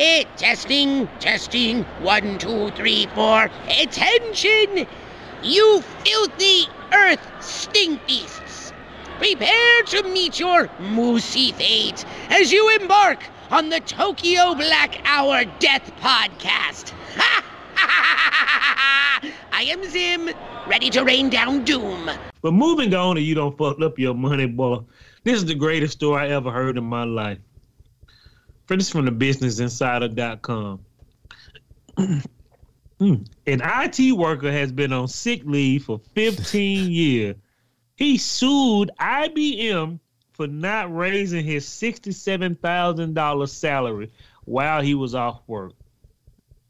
It testing, testing. One, two, three, four. Attention! You filthy earth stink beasts! Prepare to meet your moosey fate as you embark on the Tokyo Black Hour Death Podcast. I am Zim, ready to rain down doom. But moving on, and you don't fuck up your money, boy. This is the greatest story I ever heard in my life. This is from the businessinsider.com. Hmm. An IT worker has been on sick leave for 15 years. He sued IBM for not raising his $67,000 salary while he was off work.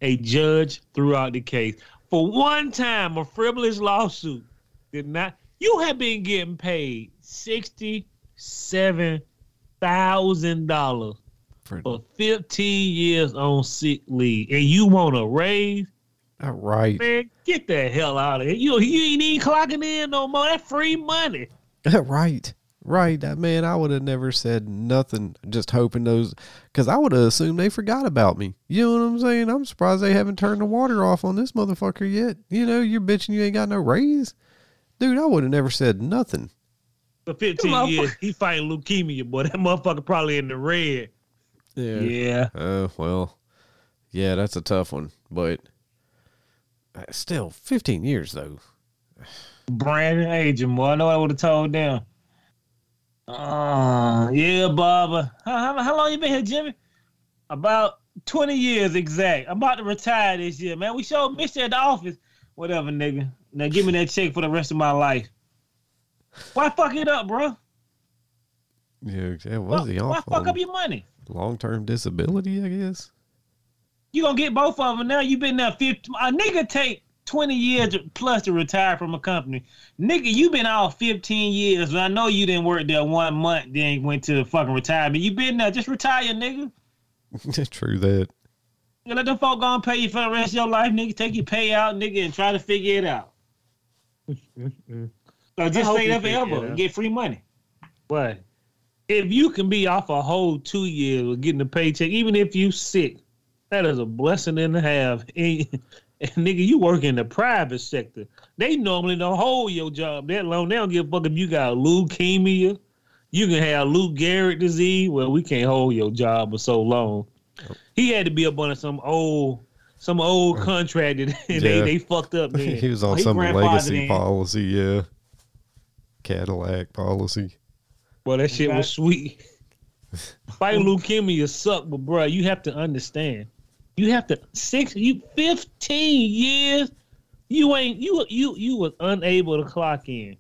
A judge threw out the case. For one time, a frivolous lawsuit did not. You have been getting paid $67,000 For, for 15 years on sick leave, and you want a raise? all right. Man, get the hell out of here. You, you ain't even clocking in no more. That's free money. right. Right. That man, I would have never said nothing, just hoping those, because I would have assumed they forgot about me. You know what I'm saying? I'm surprised they haven't turned the water off on this motherfucker yet. You know, you're bitching you ain't got no raise. Dude, I would have never said nothing. For 15 years, he fighting leukemia, boy. That motherfucker probably in the red. Yeah. Oh, well. Yeah, that's a tough one. But uh, still, 15 years, though. Brandon agent, boy. I know I would have told them. Uh, yeah, Baba. How, how, how long you been here, Jimmy? About 20 years exact. I'm about to retire this year, man. We sure missed you at the office. Whatever, nigga. Now give me that check for the rest of my life. Why fuck it up, bro? Yeah, yeah was he Why fuck up your money? long term disability, I guess? You gonna get both of them now. You been there 50. A nigga take 20 years plus to retire from a company. Nigga, you been out 15 years. I know you didn't work there one month, then went to fucking retirement. You been there. Just retire, nigga. True that. You let them folk go and pay you for the rest of your life, nigga. Take your payout, nigga, and try to figure it out. So just stay you there figure forever and get free money. But if you can be off a whole two years with getting a paycheck, even if you sick, that is a blessing and a half. And, and nigga, you work in the private sector. They normally don't hold your job that long. They don't give a fuck if you got leukemia. You can have Lou Gehrig disease. Well, we can't hold your job for so long. He had to be up under some old, some old contract that they, Yeah. they fucked up. Then. he was on he some legacy policy, yeah. Cadillac policy. Well, that shit Okay. was sweet. Fighting leukemia suck, but bro, you have to understand. You have to six you fifteen years. You ain't you you you was unable to clock in.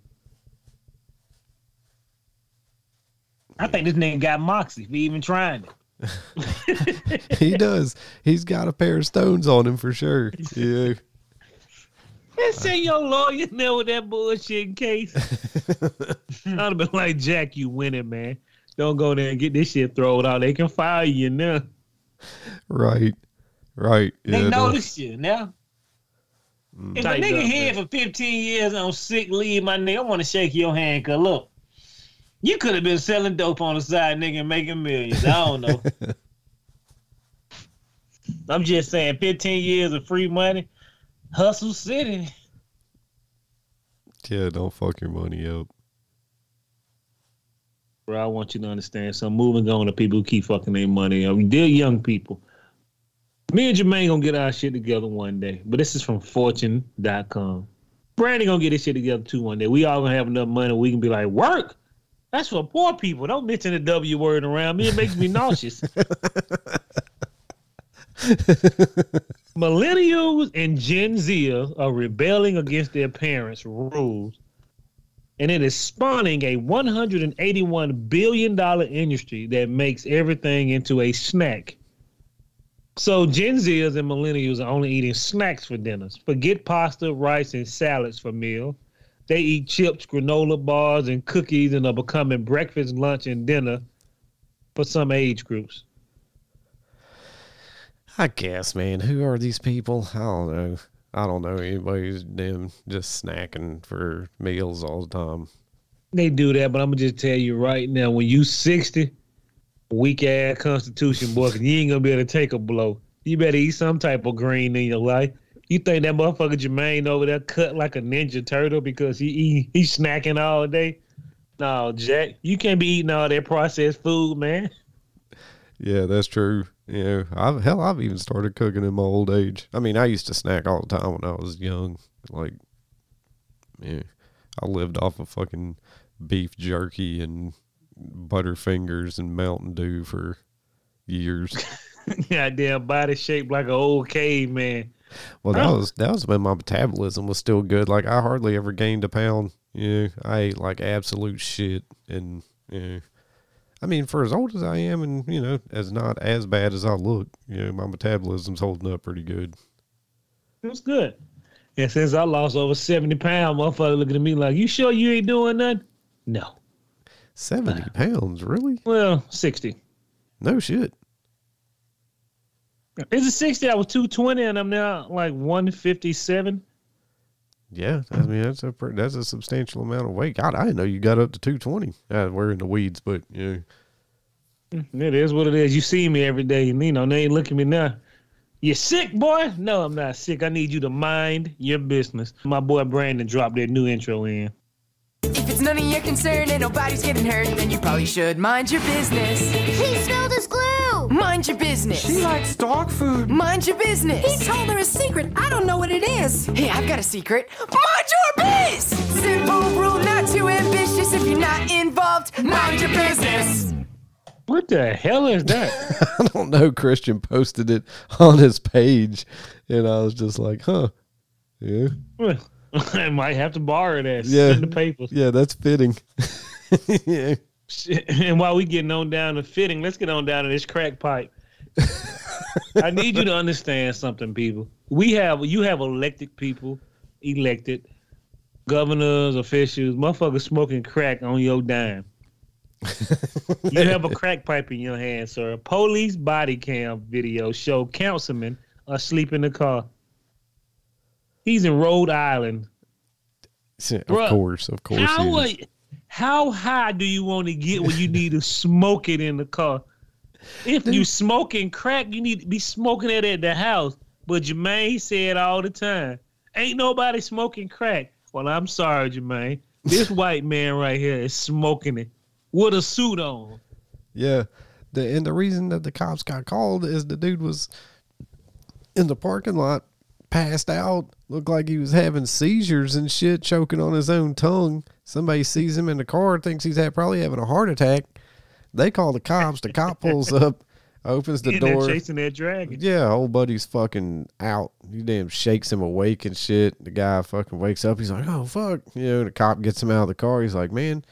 I think this nigga got moxie for even trying it. he does. He's got a pair of stones on him for sure. Yeah. And say your lawyer there with that bullshit case. I'd have been like, Jack, you winning, man. Don't go there and get this shit thrown out. They can fire you now. Right. Right. They Yeah, no. noticed you now. Mm. If a nigga up, here for 15 years on sick leave, my nigga, I want to shake your hand. Cause look, you could have been selling dope on the side, nigga, and making millions. I don't know. I'm just saying, 15 years of free money, hustle city. Yeah, don't fuck your money up. Bro, I want you to understand. So moving on to people who keep fucking their money. I mean, dear young people. Me and Jermaine gonna get our shit together one day. But this is from fortune.com. Brandy gonna get his shit together too one day. We all gonna have enough money we can be like, work. That's for poor people. Don't mention the W word around me. It makes me nauseous. Millennials and Gen Z are rebelling against their parents' rules and it is spawning a 181 billion dollar industry that makes everything into a snack. So Gen Zers and millennials are only eating snacks for dinners. Forget pasta, rice, and salads for meal. They eat chips, granola bars, and cookies, and are becoming breakfast, lunch, and dinner for some age groups. I guess, man. Who are these people? I don't know. I don't know anybody who's them just snacking for meals all the time. They do that, but I'm gonna just tell you right now, when you 60, Weak ass constitution, boy, 'cause you ain't gonna be able to take a blow. You better eat some type of green in your life. You think that motherfucker Jermaine over there cut like a ninja turtle because he he, he snacking all day? No, Jack, you can't be eating all that processed food, man. Yeah, that's true. Yeah, I've hell, I've even started cooking in my old age. I mean, I used to snack all the time when I was young. Like, yeah, I lived off of fucking beef jerky and Butterfingers and Mountain Dew for years. Goddamn body shaped like an old caveman. Well, that was that was when my metabolism was still good. Like, I hardly ever gained a pound. Yeah, I ate like absolute shit, and yeah. I mean, for as old as I am, and you know, as not as bad as I look, you know, my metabolism's holding up pretty good. It was good. And since I lost over 70 pounds, motherfucker looking at me like, you sure you ain't doing nothing? No. Seventy pounds, really? Well, 60. No shit. Is it 60? I was 220 and I'm now like 157. Yeah, I mean that's a that's a substantial amount of weight. God, I didn't know you got up to two twenty. Uh, we're in the weeds, but yeah, It is what it is. You see me every day. You know, they ain't looking at me now. You sick, boy? No, I'm not sick. I need you to mind your business. My boy Brandon dropped that new intro in. If it's none of your concern and nobody's getting hurt, then you probably should mind your business. He spilled his glue! Mind your business. She likes dog food. Mind your business. He told her a secret. I don't know what it is. Hey, I've got a secret. Mind your biz! Simple rule, not too ambitious. If you're not involved, mind your business. What the hell is that? I don't know. Christian posted it on his page, and I was just like, huh, yeah, I might have to borrow that. Yeah. In the papers. yeah, that's fitting. yeah, Shit. And while we getting on down to fitting, let's get on down to this crack pipe. I need you to understand something, people. We have you have elected people, elected governors, officials, motherfuckers smoking crack on your dime. you have a crack pipe in your hand, sir. A police body cam video show councilman asleep in the car. He's in Rhode Island. of Bruh, course, of course. How he is. How high do you want to get when you need to smoke it in the car? If you smoking crack, you need to be smoking it at the house. But Jermaine said all the time, "Ain't nobody smoking crack." Well, I'm sorry, Jermaine. This white man right here is smoking it with a suit on. Yeah. The and the reason that the cops got called is the dude was in the parking lot, passed out, looked like he was having seizures and shit, choking on his own tongue. Somebody sees him in the car, thinks he's had, probably having a heart attack. They call the cops. The cop pulls up, opens the door. chasing that dragon. Yeah, old buddy's fucking out. He damn shakes him awake and shit. The guy fucking wakes up. He's like, oh, fuck. You know, the cop gets him out of the car. He's like, man,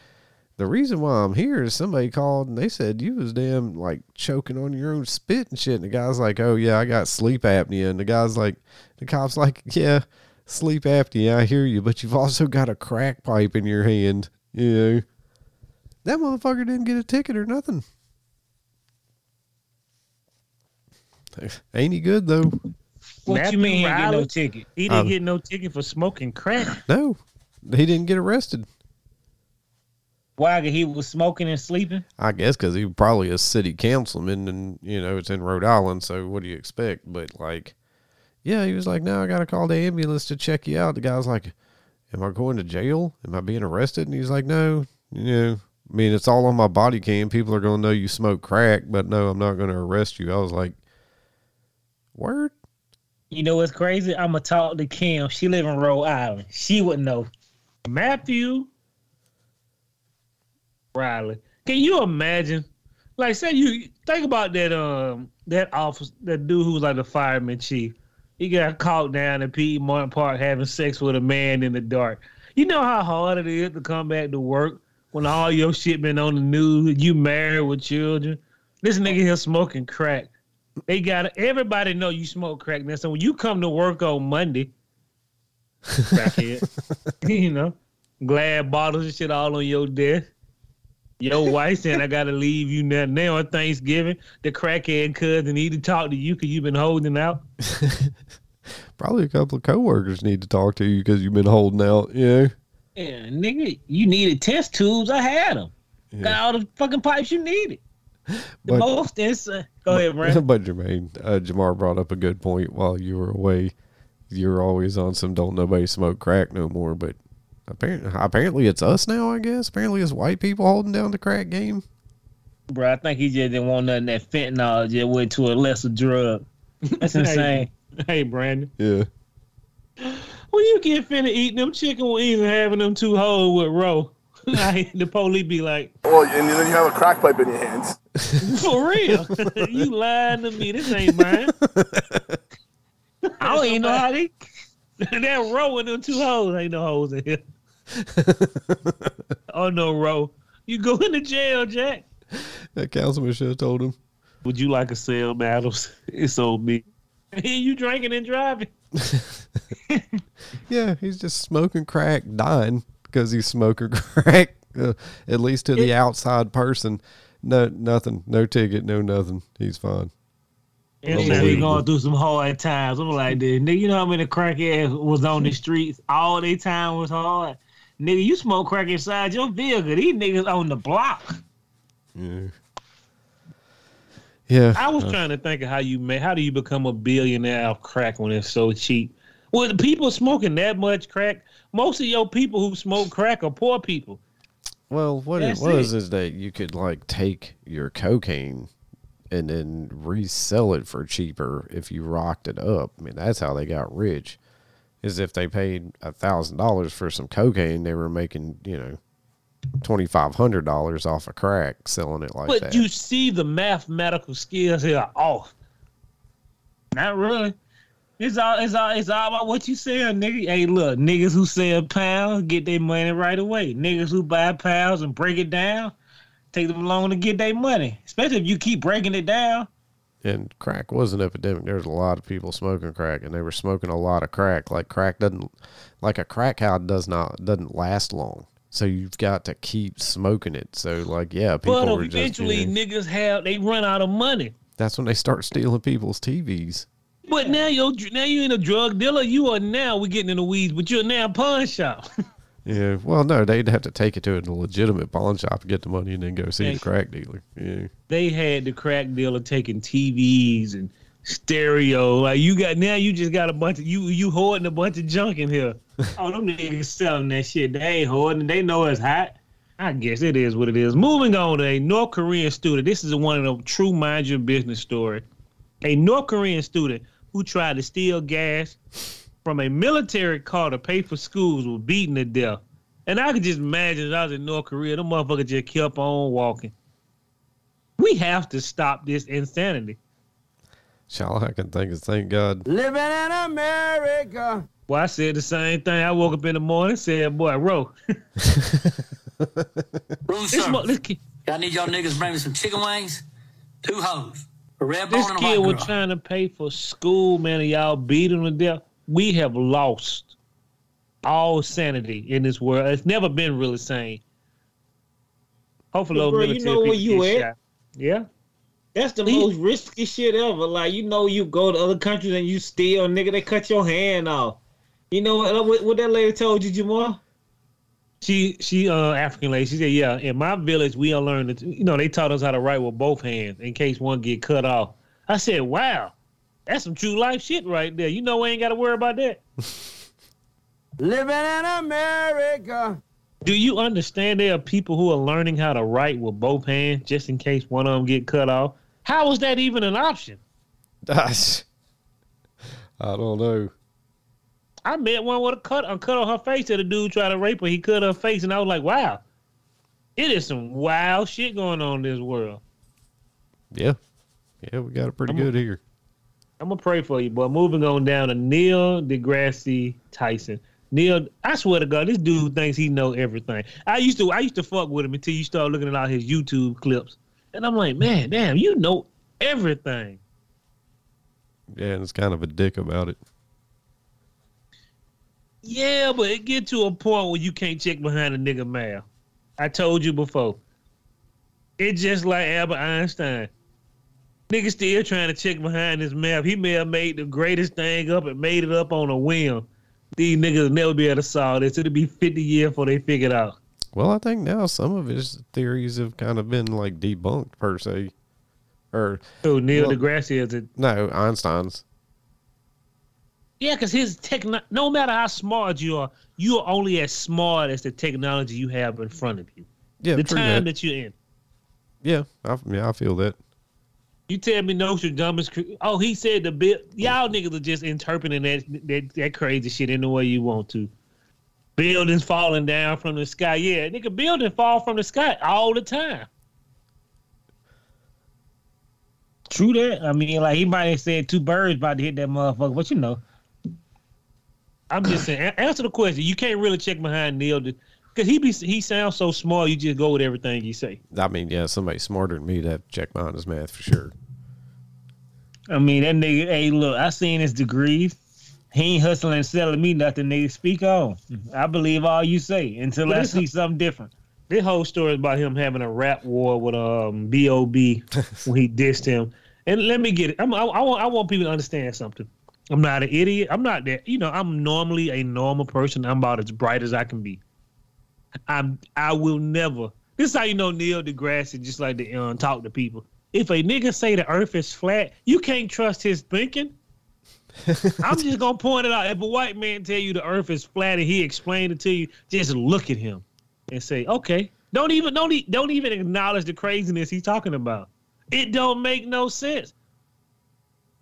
the reason why I'm here is somebody called and they said you was damn like choking on your own spit and shit. And the guy's like, oh, yeah, I got sleep apnea. And the guy's like, the cop's like, yeah, sleep apnea. I hear you, but you've also got a crack pipe in your hand. You know, that motherfucker didn't get a ticket or nothing. Ain't he good though? What Matthew you mean he didn't get no ticket? He didn't Um, get no ticket for smoking crack. No, he didn't get arrested. Why? He was smoking and sleeping. I guess because he was probably a city councilman, and you know it's in Rhode Island. So what do you expect? But like, yeah, he was like, "No, I got to call the ambulance to check you out." The guy's like, "Am I going to jail? Am I being arrested?" And he's like, "No, you know, I mean, it's all on my body cam. People are going to know you smoke crack, but no, I'm not going to arrest you." I was like, "Word." You know what's crazy? I'ma talk to Kim. She live in Rhode Island. She would know. Matthew Riley. Can you imagine? Like, say you think about that um that office that dude who was like the fireman chief. He got caught down in Piedmont Park having sex with a man in the dark. You know how hard it is to come back to work when all your shit been on the news. You married with children. This nigga here smoking crack. They got everybody know you smoke crack. Now, so when you come to work on Monday, crackhead, you know, glad bottles and shit all on your desk. Your wife saying I gotta leave you now. Now on Thanksgiving, the crackhead cousin need to talk to you because you've been holding out. Probably a couple of coworkers need to talk to you because you've been holding out. Yeah. Yeah, nigga, you needed test tubes. I had them. Got all the fucking pipes you needed. The But- most insane. Go ahead, Brandon. but Jermaine, uh, Jamar brought up a good point while you were away. You're always on some don't nobody smoke crack no more, but apparently, apparently it's us now. I guess apparently it's white people holding down the crack game. Bro, I think he just didn't want nothing that fentanyl just went to a lesser drug. That's insane. Hey, Brandon. Yeah, When you get finna eating them chicken wings and having them two hoes with roe, like, the police be like, Well, and then you have a crack pipe in your hands. for real? you lying to me. This ain't mine. I don't even know how they. that roe and them two hoes ain't no hoes in here. oh no, Ro. You go into jail, Jack. that councilman should have told him. Would you like a sale, Battles? It's on me. Here you drinking and driving. Yeah, he's just smoking crack, dying because he's smoking crack. Uh, at least to the outside person, no nothing, no ticket, no nothing. He's fine. And he Unbelievable. going through some hard times. I'm like, this. nigga, you know how many crackheads was on the streets? All their time was hard. Nigga, you smoke crack inside your vehicle. These niggas on the block. Yeah, yeah. I was uh, trying to think of how you make, how do you become a billionaire off crack when it's so cheap? Well, the people smoking that much crack, most of your people who smoke crack are poor people. Well, what it was it. is that you could like take your cocaine and then resell it for cheaper if you rocked it up. I mean, that's how they got rich. Is if they paid a thousand dollars for some cocaine, they were making you know twenty five hundred dollars off of crack selling it like But that. you see the mathematical skills here are off. Not really. It's all it's all it's all about what you sell, nigga. Hey, look, niggas who sell pounds get their money right away. Niggas who buy pounds and break it down, take them long to get their money. Especially if you keep breaking it down. And crack was an epidemic. There was a lot of people smoking crack, and they were smoking a lot of crack. Like crack doesn't, like a crack house does not doesn't last long. So you've got to keep smoking it. So like yeah, people But were just eventually you know, niggas have they run out of money. that's when they start stealing people's TVs. But now you're now you ain't a drug dealer. You are now we're getting in the weeds, but you're now a pawn shop. Yeah, well, no, they'd have to take it to a legitimate pawn shop and get the money, and then go see Yeah. the crack dealer. Yeah, they had the crack dealer taking TVs and stereo. Like you got now, you just got a bunch of you you hoarding a bunch of junk in here. oh, them niggas selling that shit. They ain't hoarding. They know it's hot. I guess it is what it is. Moving on to a North Korean student. This is one of the true mind your business story. A North Korean student who tried to steal gas from a military car to pay for schools was beaten to death. And I could just imagine if I was in North Korea, the motherfucker just kept on walking. We have to stop this insanity. so all I can think is thank God. Living in America. Well, I said the same thing. I woke up in the morning, said, "Boy, Ro, Room this, mo- this, kid, I need y'all niggas bring me some chicken wings, two hoes, a red this and a kid was girl. trying to pay for school, man, and y'all beat him to death. We have lost all sanity in this world. It's never been really sane. Hopefully, Bro, you know where you at? shot. Yeah. That's the He- most risky shit ever. Like you know, you go to other countries and you steal, nigga. They cut your hand off. You know what? What, that lady told you, Jamal? She she uh African lady. She said, "Yeah, in my village we learned to, you know they taught us how to write with both hands in case one get cut off." I said, "Wow, that's some true life shit right there. You know we ain't got to worry about that." Living in America. Do you understand there are people who are learning how to write with both hands just in case one of them get cut off? How is that even an option? That's, I don't know. I met one with a cut, a cut on her face that a dude tried to rape her. He cut her face, and I was like, "Wow, it is some wild shit going on in this world." Yeah, yeah, we got it pretty I'm a- good here. I'm gonna pray for you, but moving on down to Neil deGrasse Tyson. Neil, I swear to God, this dude thinks he know everything. I used to, I used to fuck with him until you start looking at all his YouTube clips, and I'm like, man, damn, you know everything. Yeah, and it's kind of a dick about it. Yeah, but it get to a point where you can't check behind a nigga mouth. I told you before. It's just like Albert Einstein. Nigga still trying to check behind his mouth. He may have made the greatest thing up and made it up on a whim. These niggas will never be able to solve this. It'll be 50 years before they figure it out. Well, I think now some of his theories have kind of been like debunked per se. or So Neil Well- deGrasse is it? no Einstein's. Yeah, because his techno. No matter how smart you are, you are only as smart as the technology you have in front of you. Yeah, the time that. that you're in. Yeah, I, yeah, I feel that. You tell me Nostradamus. cre- Oh, he said the bill. Y'all niggas are just interpreting that, that that crazy shit in the way you want to. Buildings falling down from the sky. Yeah, nigga, buildings fall from the sky all the time. True that. I mean, like he might have said two birds about to hit that motherfucker, but you know. I'm just saying. Answer the question. You can't really check behind Neil because he be he sounds so smart. You just go with everything he say. I mean, yeah, somebody smarter than me to check behind his math for sure. I mean, that nigga, hey, look, I seen his degrees. He ain't hustling and selling me nothing, nigga. Speak on. I believe all you say until I see something different. This whole story is about him having a rap war with um B.O.B. when he dissed him. And let me get it. I'm, I, I want I want people to understand something. I'm not an idiot. I'm not that. You know, I'm normally a normal person. I'm about as bright as I can be. I'm. I will never. This is how you know Neil deGrasse is just like to um, talk to people. If a nigga say the Earth is flat, you can't trust his thinking. I'm just gonna point it out. If a white man tell you the Earth is flat and he explained it to you, just look at him and say, "Okay." Don't even don't e- don't even acknowledge the craziness he's talking about. It don't make no sense.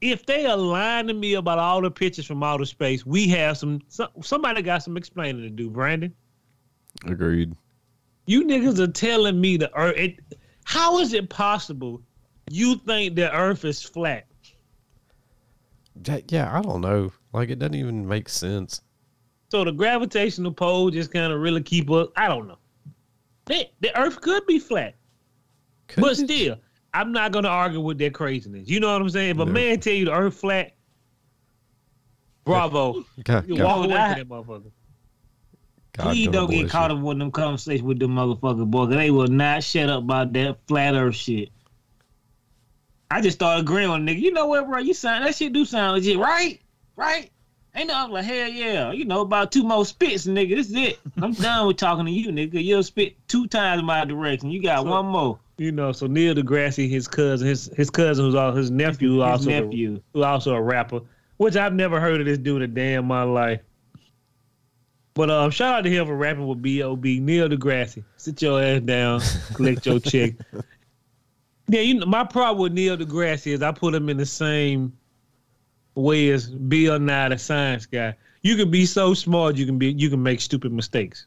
If they are lying to me about all the pictures from outer space, we have some, some somebody got some explaining to do. Brandon, Agreed. you niggas are telling me the Earth. It, how is it possible? You think the Earth is flat? Yeah, I don't know. Like it doesn't even make sense. So the gravitational pull just kind of really keep up. I don't know. They, the Earth could be flat. Could but it? still, I'm not gonna argue with their craziness. You know what I'm saying? If a man tell you the earth flat, bravo. God, You God, walk away from that motherfucker. God Please don't get caught up in them conversations with them motherfuckers, boy, 'cause they will not shut up about that flat earth shit. I just started agreeing with nigga. You know what, bro? You sound that shit do sound legit, right? Right? Ain't no I'm like, hell yeah. You know, about two more spits, nigga. This is it. I'm done with talking to you, nigga. You'll spit two times in my direction. You got So- one more. You know, so Neil deGrasse, his cousin, his his cousin who's all his nephew, who His also nephew. who also a rapper, which I've never heard of this dude a day in my life. But um, shout out to him for rapping with B.O.B. Neil deGrasse. Sit your ass down, collect your check. Yeah, you know, my problem with Neil deGrasse is I put him in the same way as Bill Nye, the science guy. You can be so smart, you can be you can make stupid mistakes.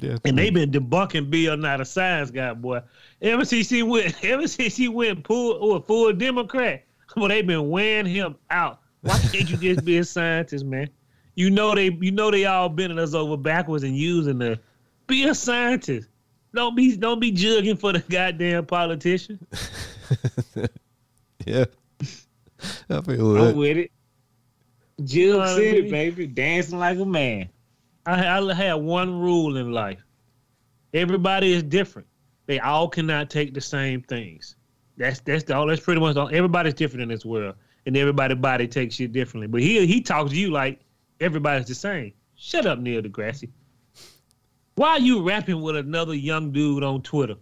Yeah, And they've been debunking Bill Nye, the science guy, boy. Ever since he went, ever since he went full, oh, full Democrat, well, they've been wearing him out. Why can't you just be a scientist, man? You know they, you know they all bending us over backwards and using the. Be a scientist. Don't be, don't be jugging for the goddamn politician. yeah. I feel I'm with it. know Jill what I City, mean? baby. Dancing like a man. I, I have one rule in life. Everybody is different. They all cannot take the same things. That's that's the all. That's pretty much all. Everybody's different in this world, and everybody body takes shit differently. But he he talks to you like everybody's the same. Shut up, Neil deGrasse. Why are you rapping with another young dude on Twitter?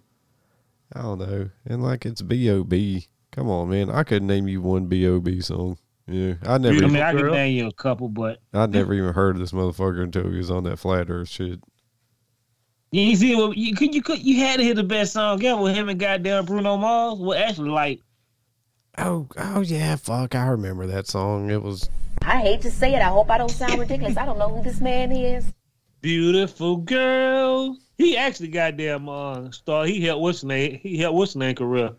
I don't know. And like it's B.O.B. Come on, man. I could name you one B.O.B. song. Yeah. I never I mean, I could name you a couple, but I'd never even heard of this motherfucker until he was on that flat earth shit. Yeah, you see, well, you could, you could, you had to hear the best song ever with him and goddamn Bruno Mars. Well, actually, like Oh, oh yeah, fuck. I remember that song. It was I hate to say it. I hope I don't sound ridiculous. I don't know who this man is. Beautiful girl. He actually goddamn uh star. He helped what's his name? He helped what's his name career.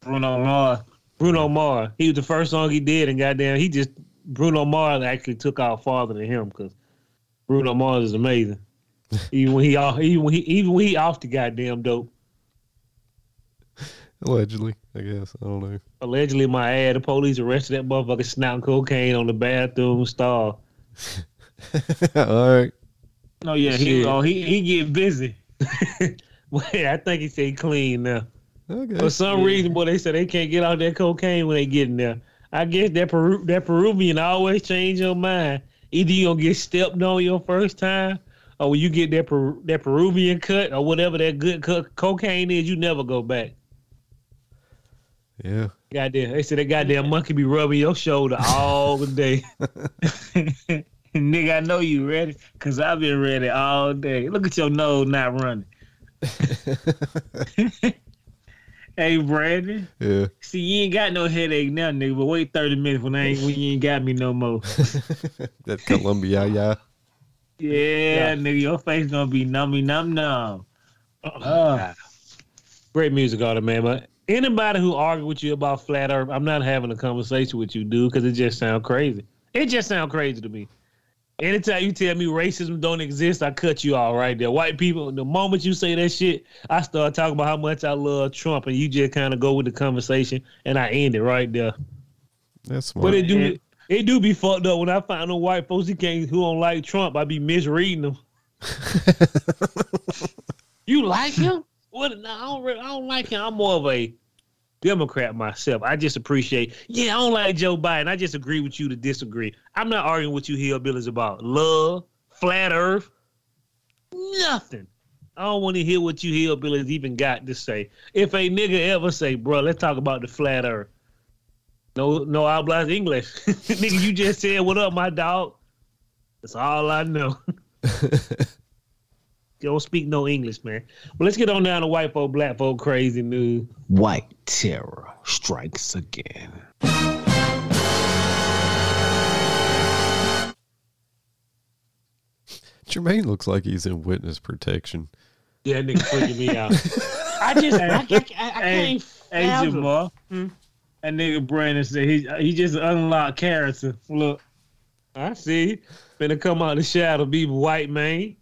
Bruno Mars. Bruno Mars. He was the first song he did, and goddamn, he just Bruno Mars actually took out farther than him because Bruno Mars is amazing. even when he off, even when he even when he off the goddamn dope. allegedly, I guess. I don't know. Allegedly, my ad, the police arrested that motherfucker snouting cocaine on the bathroom stall. All right. Oh yeah, he oh he he get busy. Wait, I think he said clean now. Okay. For some reason, boy, they said they can't get out that cocaine when they get in there. I guess that Peru- that Peruvian always change your mind. Either you gonna get stepped on your first time, or when you get that Peru- that Peruvian cut or whatever that good co- cocaine is, you never go back. Yeah. Goddamn, they said that goddamn monkey be rubbing your shoulder all the day. Nigga, I know you ready, cause I've been ready all day. Look at your nose not running. hey, Brandon. Yeah. See, you ain't got no headache now, nigga. But wait thirty minutes when I ain't when you ain't got me no more. that Columbia, yeah. Yeah, nigga, your face gonna be nummy num num. Uh, Great music artist, man. But anybody who argue with you about flat Earth, I'm not having a conversation with you, dude, because it just sounds crazy. It just sounds crazy to me. Anytime you tell me racism don't exist, I cut you off right there. White people, the moment you say that shit, I start talking about how much I love Trump, and you just kind of go with the conversation, and I end it right there. That's smart. But it do, it do be fucked up when I find no white folks who can't who don't like Trump. I be misreading them. you like him? What? No, I don't. Really, I don't like him. I'm more of a Democrat myself. I just appreciate. Yeah, I don't like Joe Biden. I just agree with you to disagree. I'm not arguing with you hillbillies about love, flat Earth, nothing. I don't want to hear what you hillbillies even got to say. If a nigga ever say, "Bro, let's talk about the flat Earth," no, no, I hablas English, nigga. You just said, "What up, my dog?" That's all I know. don't speak no English, man. But let's get on down to white folk, black folk, crazy news. White terror strikes again. Jermaine looks like he's in witness protection. Yeah, that nigga freaking me out. I just, I, I, I, I hey, can't. hey, fathom. Jamal. Hmm? That nigga Brandon said he he just unlocked character. Look, I see. Finna come out of the shadow, be white man.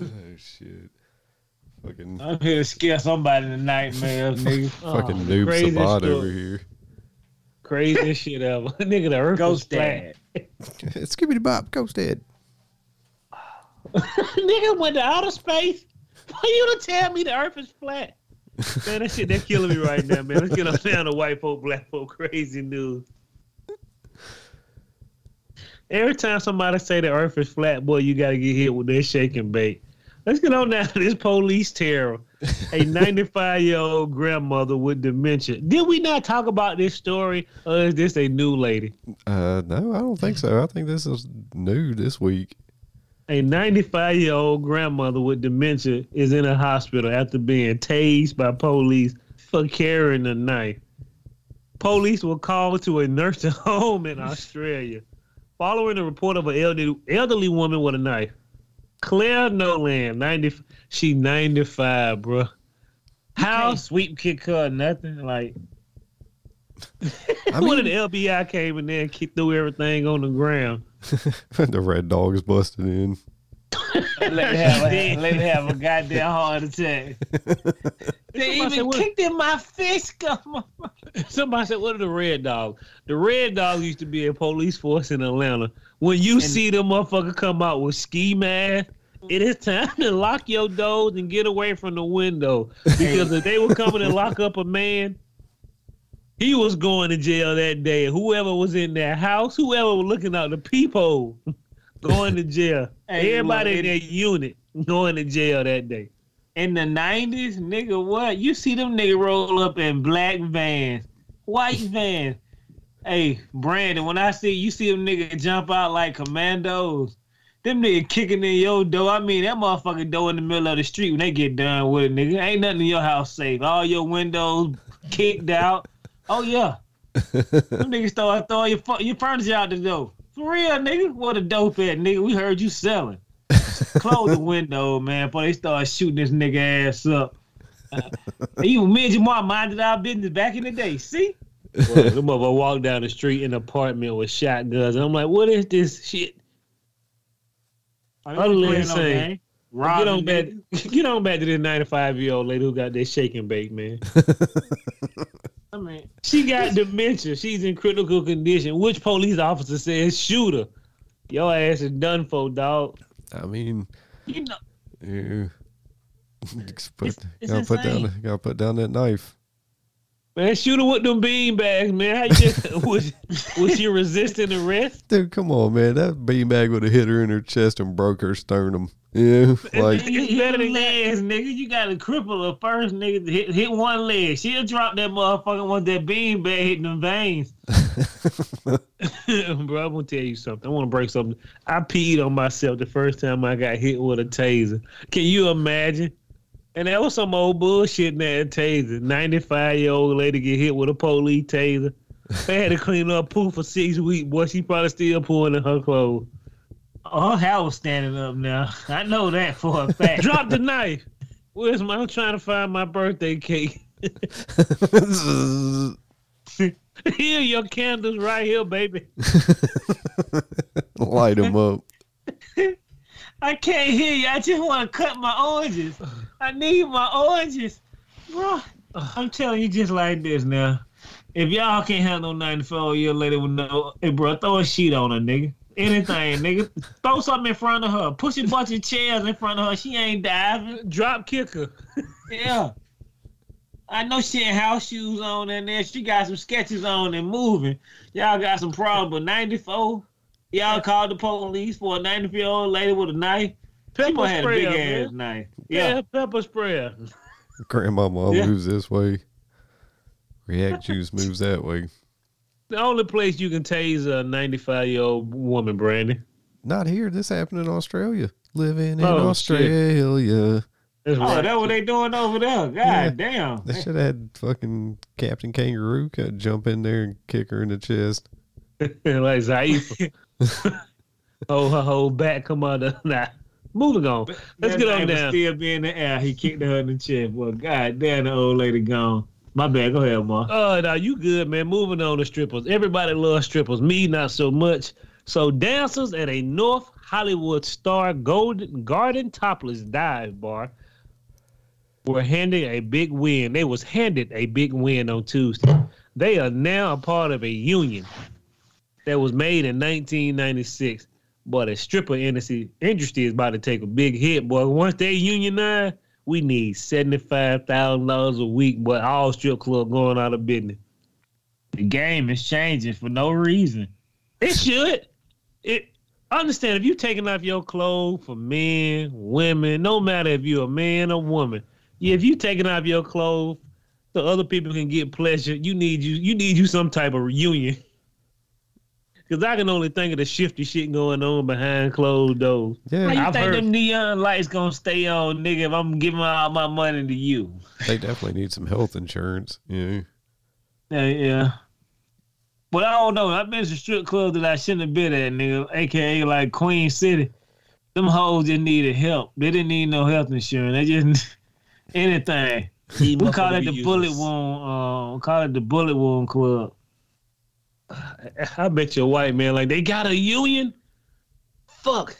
Oh shit. Fucking I'm here to scare somebody in the nightmares, nigga. fucking Oh, the Noob Saibot story. over here. Craziest shit ever. nigga, the earth Ghost was flat. dad. Skibbity Bob, Ghost Dead. nigga went to outer space. For you to tell me the earth is flat. Man, that shit they're killing me right now, man. Let's get on down to white folk, black folk, crazy news. Every time somebody say the earth is flat, boy, you gotta get hit with that shake bait. Let's get on now to this police terror. A 95 year old grandmother with dementia. Did we not talk about this story? Or is this a new lady? Uh, no, I don't think so. I think this is new this week. A 95 year old grandmother with dementia is in a hospital after being tased by police for carrying a knife. Police were called to a nursing home in Australia following a report of an elderly, elderly woman with a knife. Claire Nolan, 90, she 95, bro. How How sweep kick her nothing? Like I one mean, of the FBI came in there and kicked threw everything on the ground. the red dog's busted in. let me have a, let me have a goddamn heart attack. They Somebody even what- kicked in my face. Come on. Somebody said, "What are the red dogs?" The red dogs used to be a police force in Atlanta. When you see them motherfucker come out with ski mask, it is time to lock your doors and get away from the window. Because if they were coming and lock up a man, he was going to jail that day. Whoever was in that house, whoever was looking out the peephole, going to jail. Hey, Everybody look, in that unit going to jail that day. In the nineties, nigga, what? You see them nigga roll up in black vans, white vans. Hey, Brandon, when I see you see them nigga jump out like commandos, them nigga kicking in your door. I mean, that motherfucking door in the middle of the street when they get done with it, nigga. Ain't nothing in your house safe. All your windows kicked out. Oh yeah. them niggas start throwing your, your furniture out the door. For real, nigga. What a dope at, nigga. We heard you selling. Close the window, man, before they start shooting this nigga ass up. Uh, even me and Jamal minded our business back in the day. See? Well, them mother walk down the street in an apartment with shotguns, and I'm like, what is this shit? Utterly insane. Get on back, get on back to this 95 year old lady who got that shake and bake, man. I mean, She got dementia. She's in critical condition. Which police officer says shoot her? Your ass is done for, dog. I mean, you know, yeah. Just put, It's- it's gotta put down, gotta put down that knife. Man, shoot her with them bean bags, man. How you just, was, was she resisting arrest? Dude, come on, man. That beanbag would have hit her in her chest and broke her sternum. Yeah, like it's better than legs, nigga. You got to cripple her first, nigga. Hit, hit one leg. She'll drop that motherfucker once that bean bag hitting them veins. Bro, I'm gonna tell you something. I want to break something. I peed on myself the first time I got hit with a taser. Can you imagine? And that was some old bullshit in that taser. 95 year old lady get hit with a police taser. They had to clean up poo for six weeks. Boy, she probably still pulling in her clothes. Oh, her was standing up now. I know that for a fact. Drop the knife. Where's my? I'm trying to find my birthday cake. here, your candles right here, baby. light them up. I can't hear you. I just want to cut my oranges. I need my oranges. Bro, I'm telling you just like this now. If y'all can't handle no 94 year lady with no, hey, bro, throw a sheet on her, nigga. Anything, nigga. Throw something in front of her. Push a bunch of chairs in front of her. She ain't diving. Drop kicker. Yeah. I know she had house shoes on and there. She got some sketches on and moving. Y'all got some problem, but 94, y'all called the police for a 94 year old lady with a knife. Pepper she must had a big sprayer, ass knife. Yeah, Yeah. pepper sprayer. Grandmama Yeah. moves this way. React juice moves that way. The only place you can tase a 95 year old woman, Brandon. Not here. This happened in Australia. Living in Oh, shit. Australia. That's Oh, right. that what they doing over there? God Yeah. damn. They should have had fucking Captain Kangaroo could jump in there and kick her in the chest. like Zaifa. oh, her whole back come out of nah. Moving on. Let's That get on knife was down. Still be in the air. He kicked her in the chest. Well, god damn, the old lady gone. My bad. Go ahead, Ma. Oh, now you good, man. Moving on to strippers. Everybody loves strippers. Me, not so much. So dancers at a North Hollywood Star Golden Garden Topless Dive Bar were handed a big win. They was handed a big win on Tuesday. They are now a part of a union that was made in 1996. But the stripper industry is about to take a big hit, boy. Once they unionize, we need seventy five thousand dollars a week. But all strip club going out of business. The game is changing for no reason. It should. It understand if you taking off your clothes for men, women, no matter if you're a man or woman. Yeah, if you taking off your clothes so other people can get pleasure, you need you you need you some type of reunion. Cause I can only think of the shifty shit going on behind closed doors. Yeah, How you I've think heard- them neon lights gonna stay on, nigga, if I'm giving all my money to you? they definitely need some health insurance. Yeah. Yeah, yeah. But I don't know. I've been to strip clubs that I shouldn't have been at, nigga. AKA like Queen City. Them hoes just needed help. They didn't need no health insurance. They just anything. We call it the bullet wound. Um, call it the bullet wound club. I bet you a white man like they got a union. Fuck.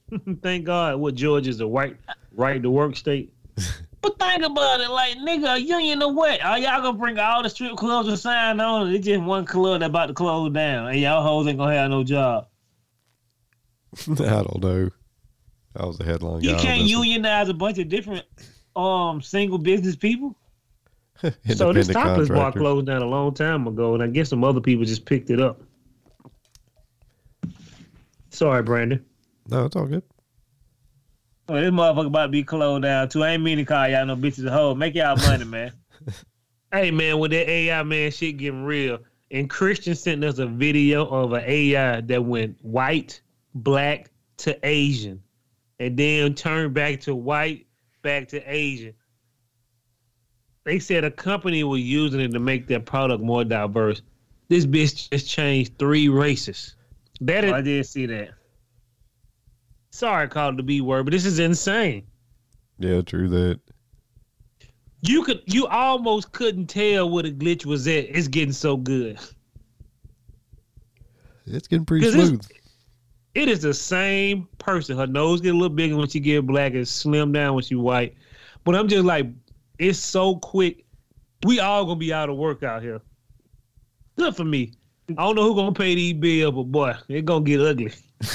Thank God. What Georgia's a white right to work state. But think about it, like nigga, a union of what? Are y'all gonna bring all the strip clubs to sign on? it? It's just one club that about to close down, and y'all hoes ain't gonna have no job. I don't know. That was a headline. You guy can't this one. unionize a bunch of different um single business people. So this Independent topless bar closed down a long time ago, and I guess some other people just picked it up. Sorry, Brandon. No, it's all good. Oh, this motherfucker about to be closed down too. I ain't mean to call y'all no bitches a hoe. Make y'all money, man. Hey man, with that AI man shit getting real, and Christian sent us a video of an AI that went white, black to Asian, and then turned back to white, back to Asia. They said a company was using it to make their product more diverse. This bitch just changed three races. That is, Oh, I did see that. sorry, I called it the B word, but this is insane. Yeah, true that. You could, you almost couldn't tell what a glitch was at. It's getting so good. It's getting pretty 'Cause it's- smooth. It is the same person. Her nose get a little bigger when she get black and slim down when she white. But I'm just like, it's so quick. We all gonna be out of work out here. Good for me. I don't know who gonna pay these bills, but boy, it gonna get ugly.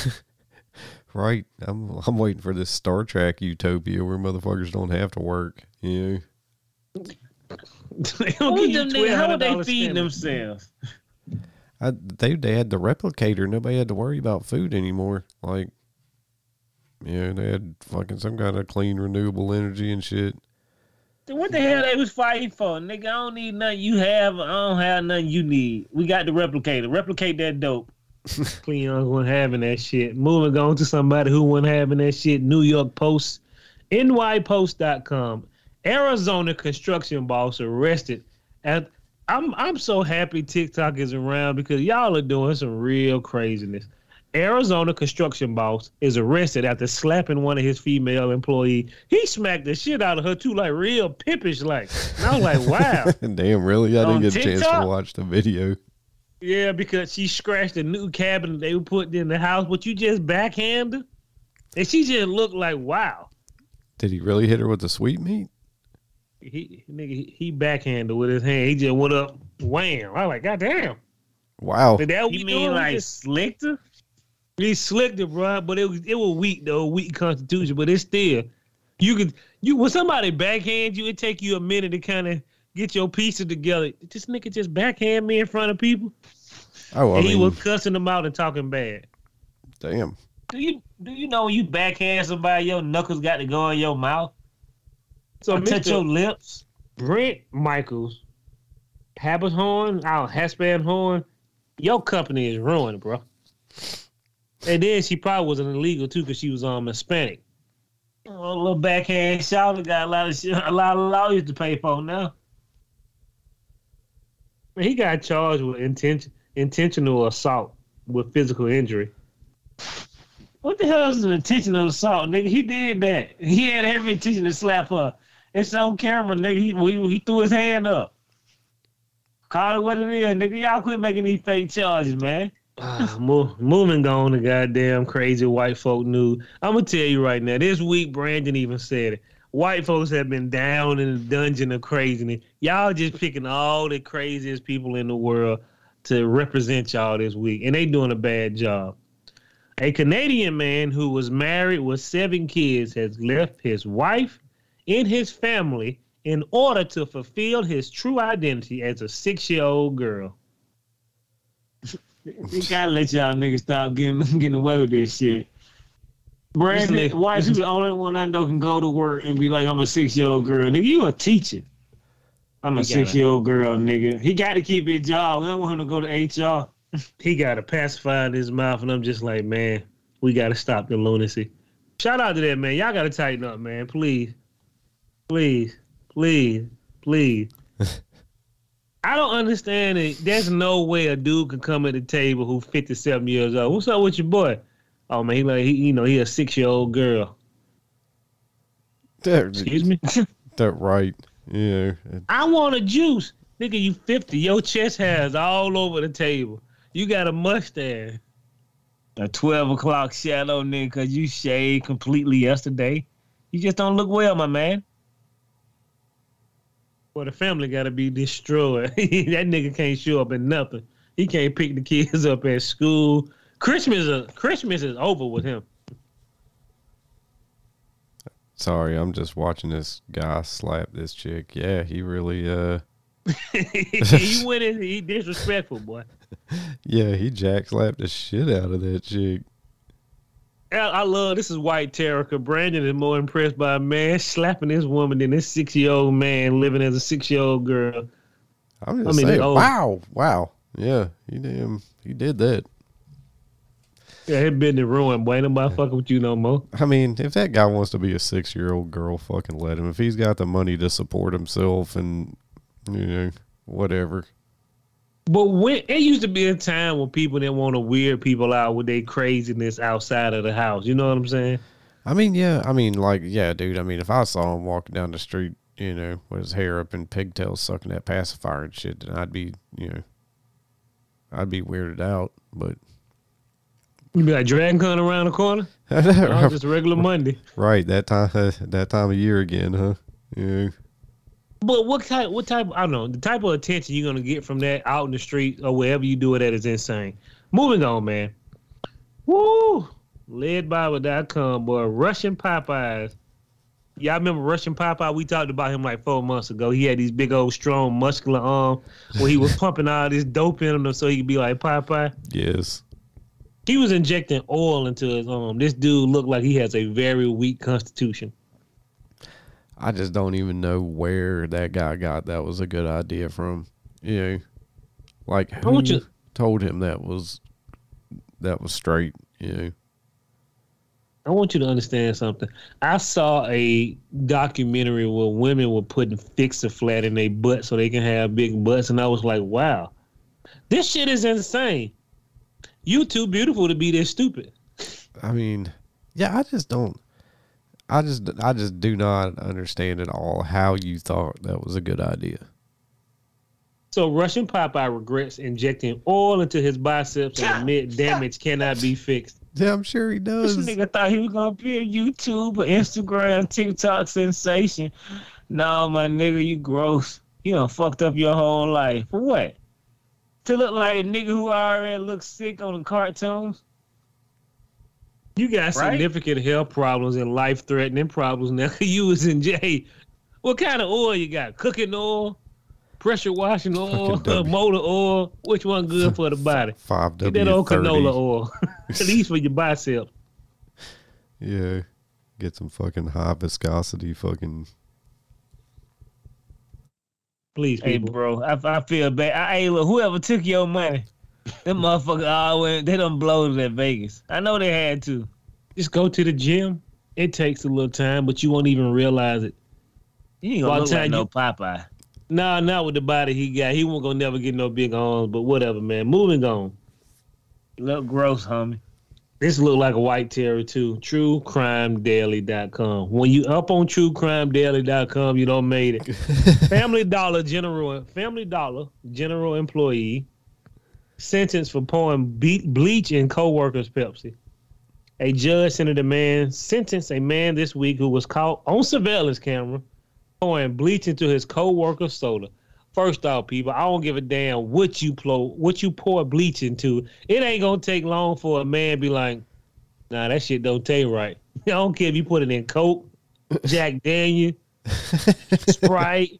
Right. I'm I'm waiting for this Star Trek utopia where motherfuckers don't have to work. You know? they don't Who give you them niggas, how would they $1,200 feed themselves? I, they they had the replicator. Nobody had to worry about food anymore. Like, yeah, they had fucking some kind of clean renewable energy and shit. Then What the hell they was fighting for? Nigga, I don't need nothing you have. I don't have nothing you need. We got the replicator. Replicate that dope. Cleon wasn't having that shit. Moving on to somebody who wasn't having that shit. New York Post, NYPost.com. Arizona construction boss arrested. And I'm I'm so happy TikTok is around because y'all are doing some real craziness. Arizona construction boss is arrested after slapping one of his female employees. He smacked the shit out of her too, like real pimpish like. And I was like, wow. Damn, really? I didn't get a chance to watch the video. Yeah, because she scratched a new cabinet they were putting in the house, but you just backhanded. her. And she just looked like, wow. Did he really hit her with the sweet meat? He nigga, he, he backhanded with his hand. He just went up, wham. I was like, God damn. Wow. Did that what You mean like Just- slicked her? he slicked it, bro. But it was it was weak though, weak constitution. But it's still you could you when somebody backhand you, it take you a minute to kind of get your pieces together. This nigga just backhand me in front of people. Oh, I and he mean, was cussing them out and talking bad. damn. Do you do you know when you backhand somebody, your knuckles got to go in your mouth? So Or touch your lips? Brent Michaels, Habit Horn, our Haspan Horn, your company is ruined, bro. And then she probably was an illegal too because she was um Hispanic. A little backhand shoulder got a lot of shit, a lot of lawyers to pay for now. He got charged with intention intentional assault with physical injury. What the hell is an intentional assault, nigga? He did that. He had every intention to slap her. It's on camera, nigga. He, he, he threw his hand up. Call it what it is, nigga. Y'all quit making these fake charges, man. Ah, mo- moving on to goddamn crazy white folk news. I'm gonna tell you right now. This week, Brandon even said it. White folks have been down in the dungeon of craziness. Y'all just picking all the craziest people in the world to represent y'all this week, and they doing a bad job. A Canadian man who was married with seven kids has left his wife and his family in order to fulfill his true identity as a six-year-old girl. You gotta let y'all niggas stop getting getting away with this shit. Brandon, why is you the only one I know can go to work and be like, I'm a six year old girl? Nigga, you a teacher. I'm a six year old girl, nigga. He got to keep his job. We don't want him to go to HR. he got a pacifier in his mouth, and I'm just like, man, we got to stop the lunacy. Shout out to that man. Y'all got to tighten up, man. Please, please, please, please. I don't understand it. There's no way a dude can come at the table who's 57 years old. What's up with your boy? Oh man, he like he, you know, he a six year old girl. That, Excuse me. that right. Yeah. I want a juice, nigga. You 50. Your chest hairs all over the table. You got a mustache. A 12 o'clock shadow, nigga, because you shaved completely yesterday. You just don't look well, my man. Well, the family got to be destroyed. that nigga can't show up in nothing. He can't pick the kids up at school. Christmas, is Christmas is over with him. Sorry, I'm just watching this guy slap this chick. Yeah, he really uh he went in. He disrespectful, boy. yeah, he jack slapped the shit out of that chick. I, I love this is white terror. 'cause Brandon is more impressed by a man slapping this woman than this six year old man living as a six year old girl. I'm just I mean, saying, oh. wow, wow. Yeah, he damn he did that. Yeah, been business ruin, boy. Ain't nobody fucking with you no more. I mean, if that guy wants to be a six year old girl, fucking let him. If he's got the money to support himself and you know, whatever. But when it used to be a time when people didn't want to weird people out with their craziness outside of the house. You know what I'm saying? I mean, yeah, I mean, like, yeah, dude. I mean, if I saw him walking down the street, you know, with his hair up in pigtails, sucking that pacifier and shit, then I'd be, you know, I'd be weirded out. But You be like Dragon Con around the corner. Oh, just a regular Monday. right that time, that time of year again, huh? Yeah. But what type? What type? I don't know. The type of attention you're gonna get from that out in the street or wherever you do it at is insane. Moving on, man. Woo! Led by com, boy. Russian Popeyes Y'all remember Russian Popeye? We talked about him like four months ago. He had these big old strong muscular arm where he was pumping all this dope in him so he could be like Popeye. Yes. He was injecting oil into his arm. This dude looked like he has a very weak constitution. I just don't even know where that guy got that was a good idea from. You know, like who you- told him that was that was straight. You know, I want you to understand something. I saw a documentary where women were putting fixer flat in their butt so they can have big butts, and I was like, wow, this shit is insane. You too beautiful to be this stupid. I mean, yeah, I just don't. I just I just do not understand at all how you thought that was a good idea. So Russian Popeye regrets injecting oil into his biceps and admit damage cannot be fixed. Yeah, I'm sure he does. This nigga thought he was gonna be a YouTube or Instagram, TikTok sensation. No, my nigga, you gross. You done fucked up your whole life. For what? To look like a nigga who already looks sick on the cartoons? You got Right? significant health problems and life threatening problems now. You was in jail. What kind of oil you got? Cooking oil, pressure washing oil, motor oil. Which one good for the body? Five Get W that old canola oil. At least for your bicep. Yeah, get some fucking high viscosity fucking. Please, Hey, bro, I, I feel bad. I, hey, look, whoever took your money, them motherfuckers all went, they done bloated at Vegas. I know they had to. Just go to the gym. It takes a little time, but you won't even realize it. You ain't gonna By look like time no Popeye. Nah, not with the body he got. He won't gonna never get no big arms, but whatever, man. Moving on. Look gross, homie. This look like a white terror too. TrueCrimeDaily.com. When you up on TrueCrimeDaily.com, you don't made it. Family Dollar General Family Dollar General employee sentenced for pouring bleach in co-workers Pepsi. A judge sentenced a man sentenced a man this week who was caught on surveillance camera pouring bleach into his co-worker's soda. First off, people, I don't give a damn what you pour what you pour bleach into. It ain't gonna take long for a man be like, nah, that shit don't taste right. I don't care if you put it in Coke, Jack Daniel, Sprite.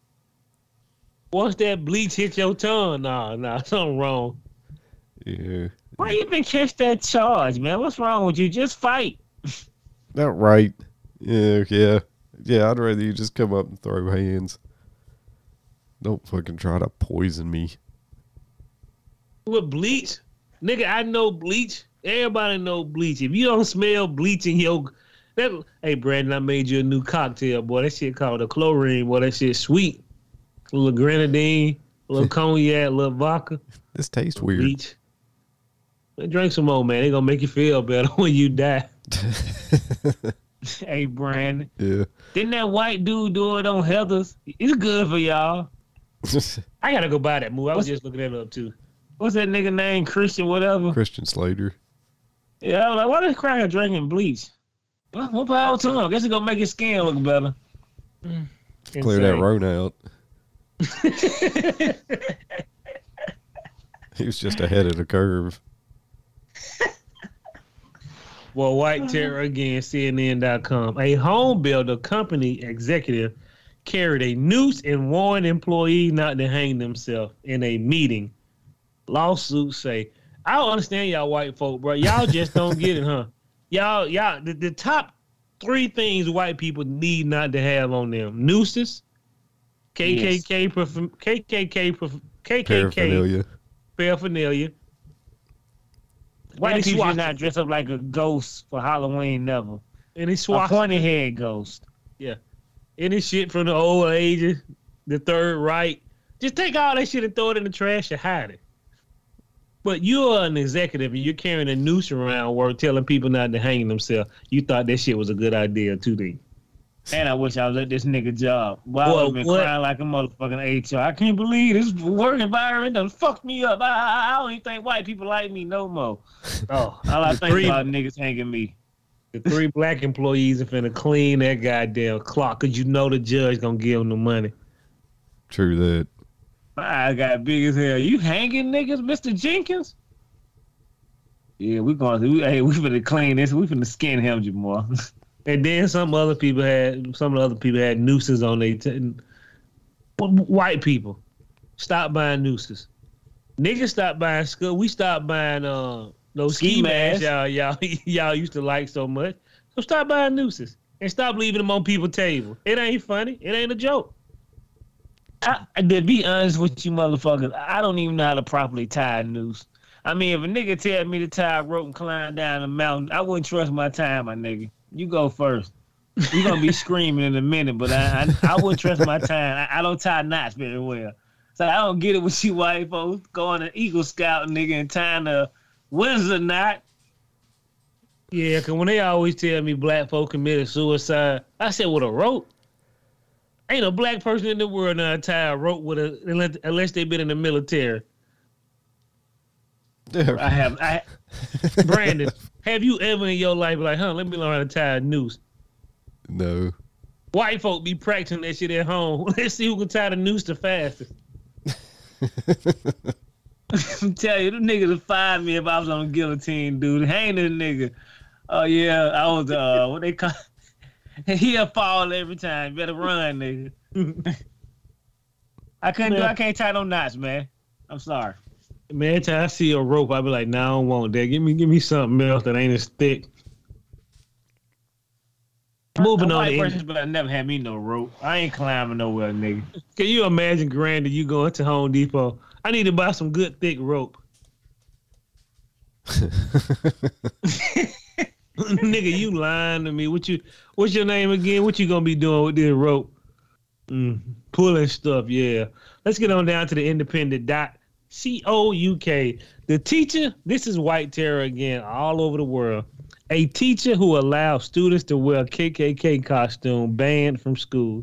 Once that bleach hit your tongue, nah, nah, something wrong. Yeah, Why you been catch that charge, man? What's wrong with you? Just fight. that right. Yeah, yeah, yeah. I'd rather you just come up and throw hands. Don't fucking try to poison me. With bleach, nigga, I know bleach. Everybody know bleach. If you don't smell bleach in your that, hey Brandon, I made you a new cocktail, boy. That shit called a chlorine, boy. That shit sweet. A little grenadine, a little cognac, a little vodka, This tastes weird. bleach. Drink some more, man. They gonna make you feel better when you die. Hey, Brandon. Yeah. Didn't that white dude do it on Heathers? It's good for y'all. I gotta go buy that movie. I was just looking that up too. What's that nigga name? Christian, whatever. Christian Slater. Yeah, I was like, why this cracker drinking bleach? Well, what power to him? I guess it's gonna make his skin look better. Clear that road out. he was just ahead of the curve. Well, White Terror again, CNN.com. A home builder company executive carried a noose and warned employees not to hang themselves in a meeting. Lawsuits say, I don't understand y'all white folk, bro. Y'all just don't get it, huh? Y'all, y'all, the, the top three things white people need not to have on them nooses, KKK, perf- KKK, KKK Paraphernalia. paraphernalia. White Any people should not dress up like a ghost for Halloween, never. Any A swat pointy head ghost. Yeah. Any shit from the old ages, the third right. Just take all that shit and throw it in the trash and hide it. But you're an executive and you're carrying a noose around work telling people not to hang themselves. You thought that shit was a good idea too, then. And I wish I was at this nigga job. Well, I've been what- crying like a motherfucking HR. I can't believe this work environment done fucked me up. I, I, I don't even think white people like me no more. Oh, All I the think three, about niggas hanging me. the three black employees are finna clean that goddamn clock because you know the judge gonna give them the money. True that. My eyes got big as hell. You hanging niggas, Mr. Jenkins? Yeah, we going to, we, hey, we finna clean this. We finna skin him, Jamal. And then some other people had some of the other people had nooses on their t- white people. Stop buying nooses. Niggas stop buying skull. We stopped buying uh those ski, Ski masks y'all y'all y'all used to like so much. So stop buying nooses and stop leaving them on people's table. It ain't funny. It ain't a joke. I, I- to be honest with you, motherfuckers, I don't even know how to properly tie a noose. I mean, if a nigga tell me to tie a rope and climb down a mountain, I wouldn't trust my time, my nigga. You go first. You're gonna be screaming in a minute, but I I, I wouldn't trust my time. I, I don't tie knots very well, so I don't get it with you white folks going to Eagle Scout nigga and tying a Windsor knot. Yeah, cause when they always tell me black folk committed suicide, I said with a rope. Ain't a black person in the world not tie a rope with a unless, unless they been in the military. I have I Brandon, have you ever in your life like, huh? Let me learn how to tie a noose. No. White folk be practicing that shit at home. Let's see who can tie the noose the fastest. I'm telling you, them niggas would fire me if I was on the guillotine, dude. Hang this nigga. Oh yeah, I was uh what they call he'll fall every time. Better run, nigga. I couldn't do I can't tie no knots, man. I'm sorry. Man, every time I see a rope, I be like, nah, I don't want that. Give me give me something else that ain't as thick. Moving on person, but I never had me no rope. I ain't climbing nowhere, nigga. Can you imagine, Grandy, you going to Home Depot? I need to buy some good thick rope. Nigga, you lying to me. What you what's your name again? What you gonna be doing with this rope? Mm, pulling stuff, yeah. Let's get on down to the independent dot C O U K. The teacher, this is white terror again, all over the world. A teacher who allows students to wear a KKK costume banned from school.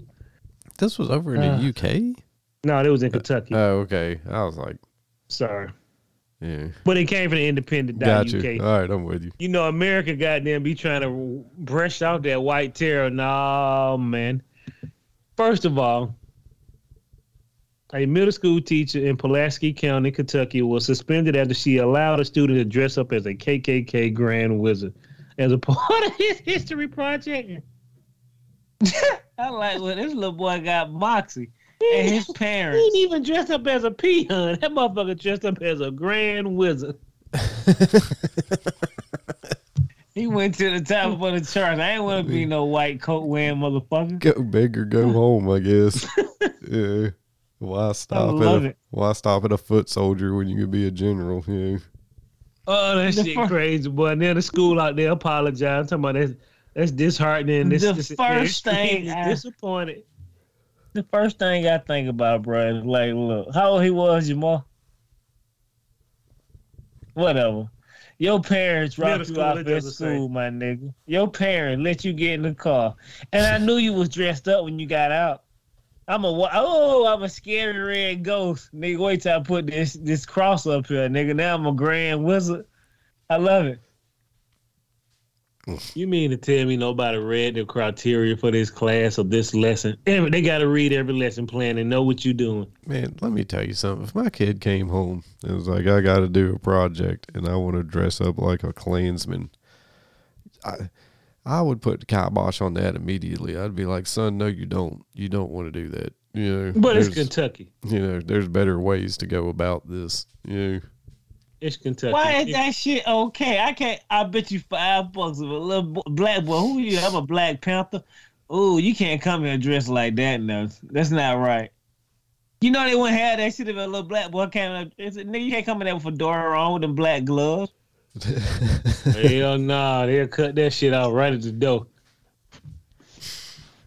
This was over in Uh, the UK? No, it was in Kentucky. Oh, okay. I was like, Sorry. yeah. But it came from the independent Got UK. All right, I'm with you. You know, America goddamn be trying to brush out that white terror. No, man. First of all, a middle school teacher in Pulaski County, Kentucky, was suspended after she allowed a student to dress up as a KKK Grand Wizard as a part of his history project. I like when this little boy got moxie and his He parents. didn't even dress up as a peon. That motherfucker dressed up as a Grand Wizard. He went to the top of the chart. I ain't want to be no white coat wearing motherfucker. Go big or go home, I guess. yeah. Why stop at a, it. why stop at a foot soldier when you could be a general? Yeah. Oh, that The shit fir- crazy, boy. And then the school out there apologized. Talking about that's that's disheartening. This, The this, first this- thing is I- disappointed. The first thing I think about, bro, is like, look, how old he was, Jamal? Whatever. Your parents Middle dropped you school, off at school, my nigga. Your parents let you get in the car, and I knew you was dressed up when you got out. I'm a wa- oh, I'm a scary red ghost, nigga. Wait till I put this this cross up here, nigga. Now I'm a grand wizard. I love it. You mean to tell me nobody read the criteria for this class or this lesson? Every, they got to read every lesson plan and know what you're doing. Man, let me tell you something. If my kid came home and was like, I got to do a project and I want to dress up like a Klansman, I, I would put the kibosh on that immediately. I'd be like, son, no, you don't. You don't want to do that. You know, But it's Kentucky. You know, there's better ways to go about this. You know, It's Kentucky. Why is that shit okay? I can't. I bet you five bucks of a little black boy. Who you? I'm a Black Panther. Oh, you can't come here dressed like that. No, that's not right. You know they wouldn't have that shit if a little black boy came up. It's, nigga, you can't come in there with a fedora on with them black gloves. Hell nah, they'll cut that shit out right at the door.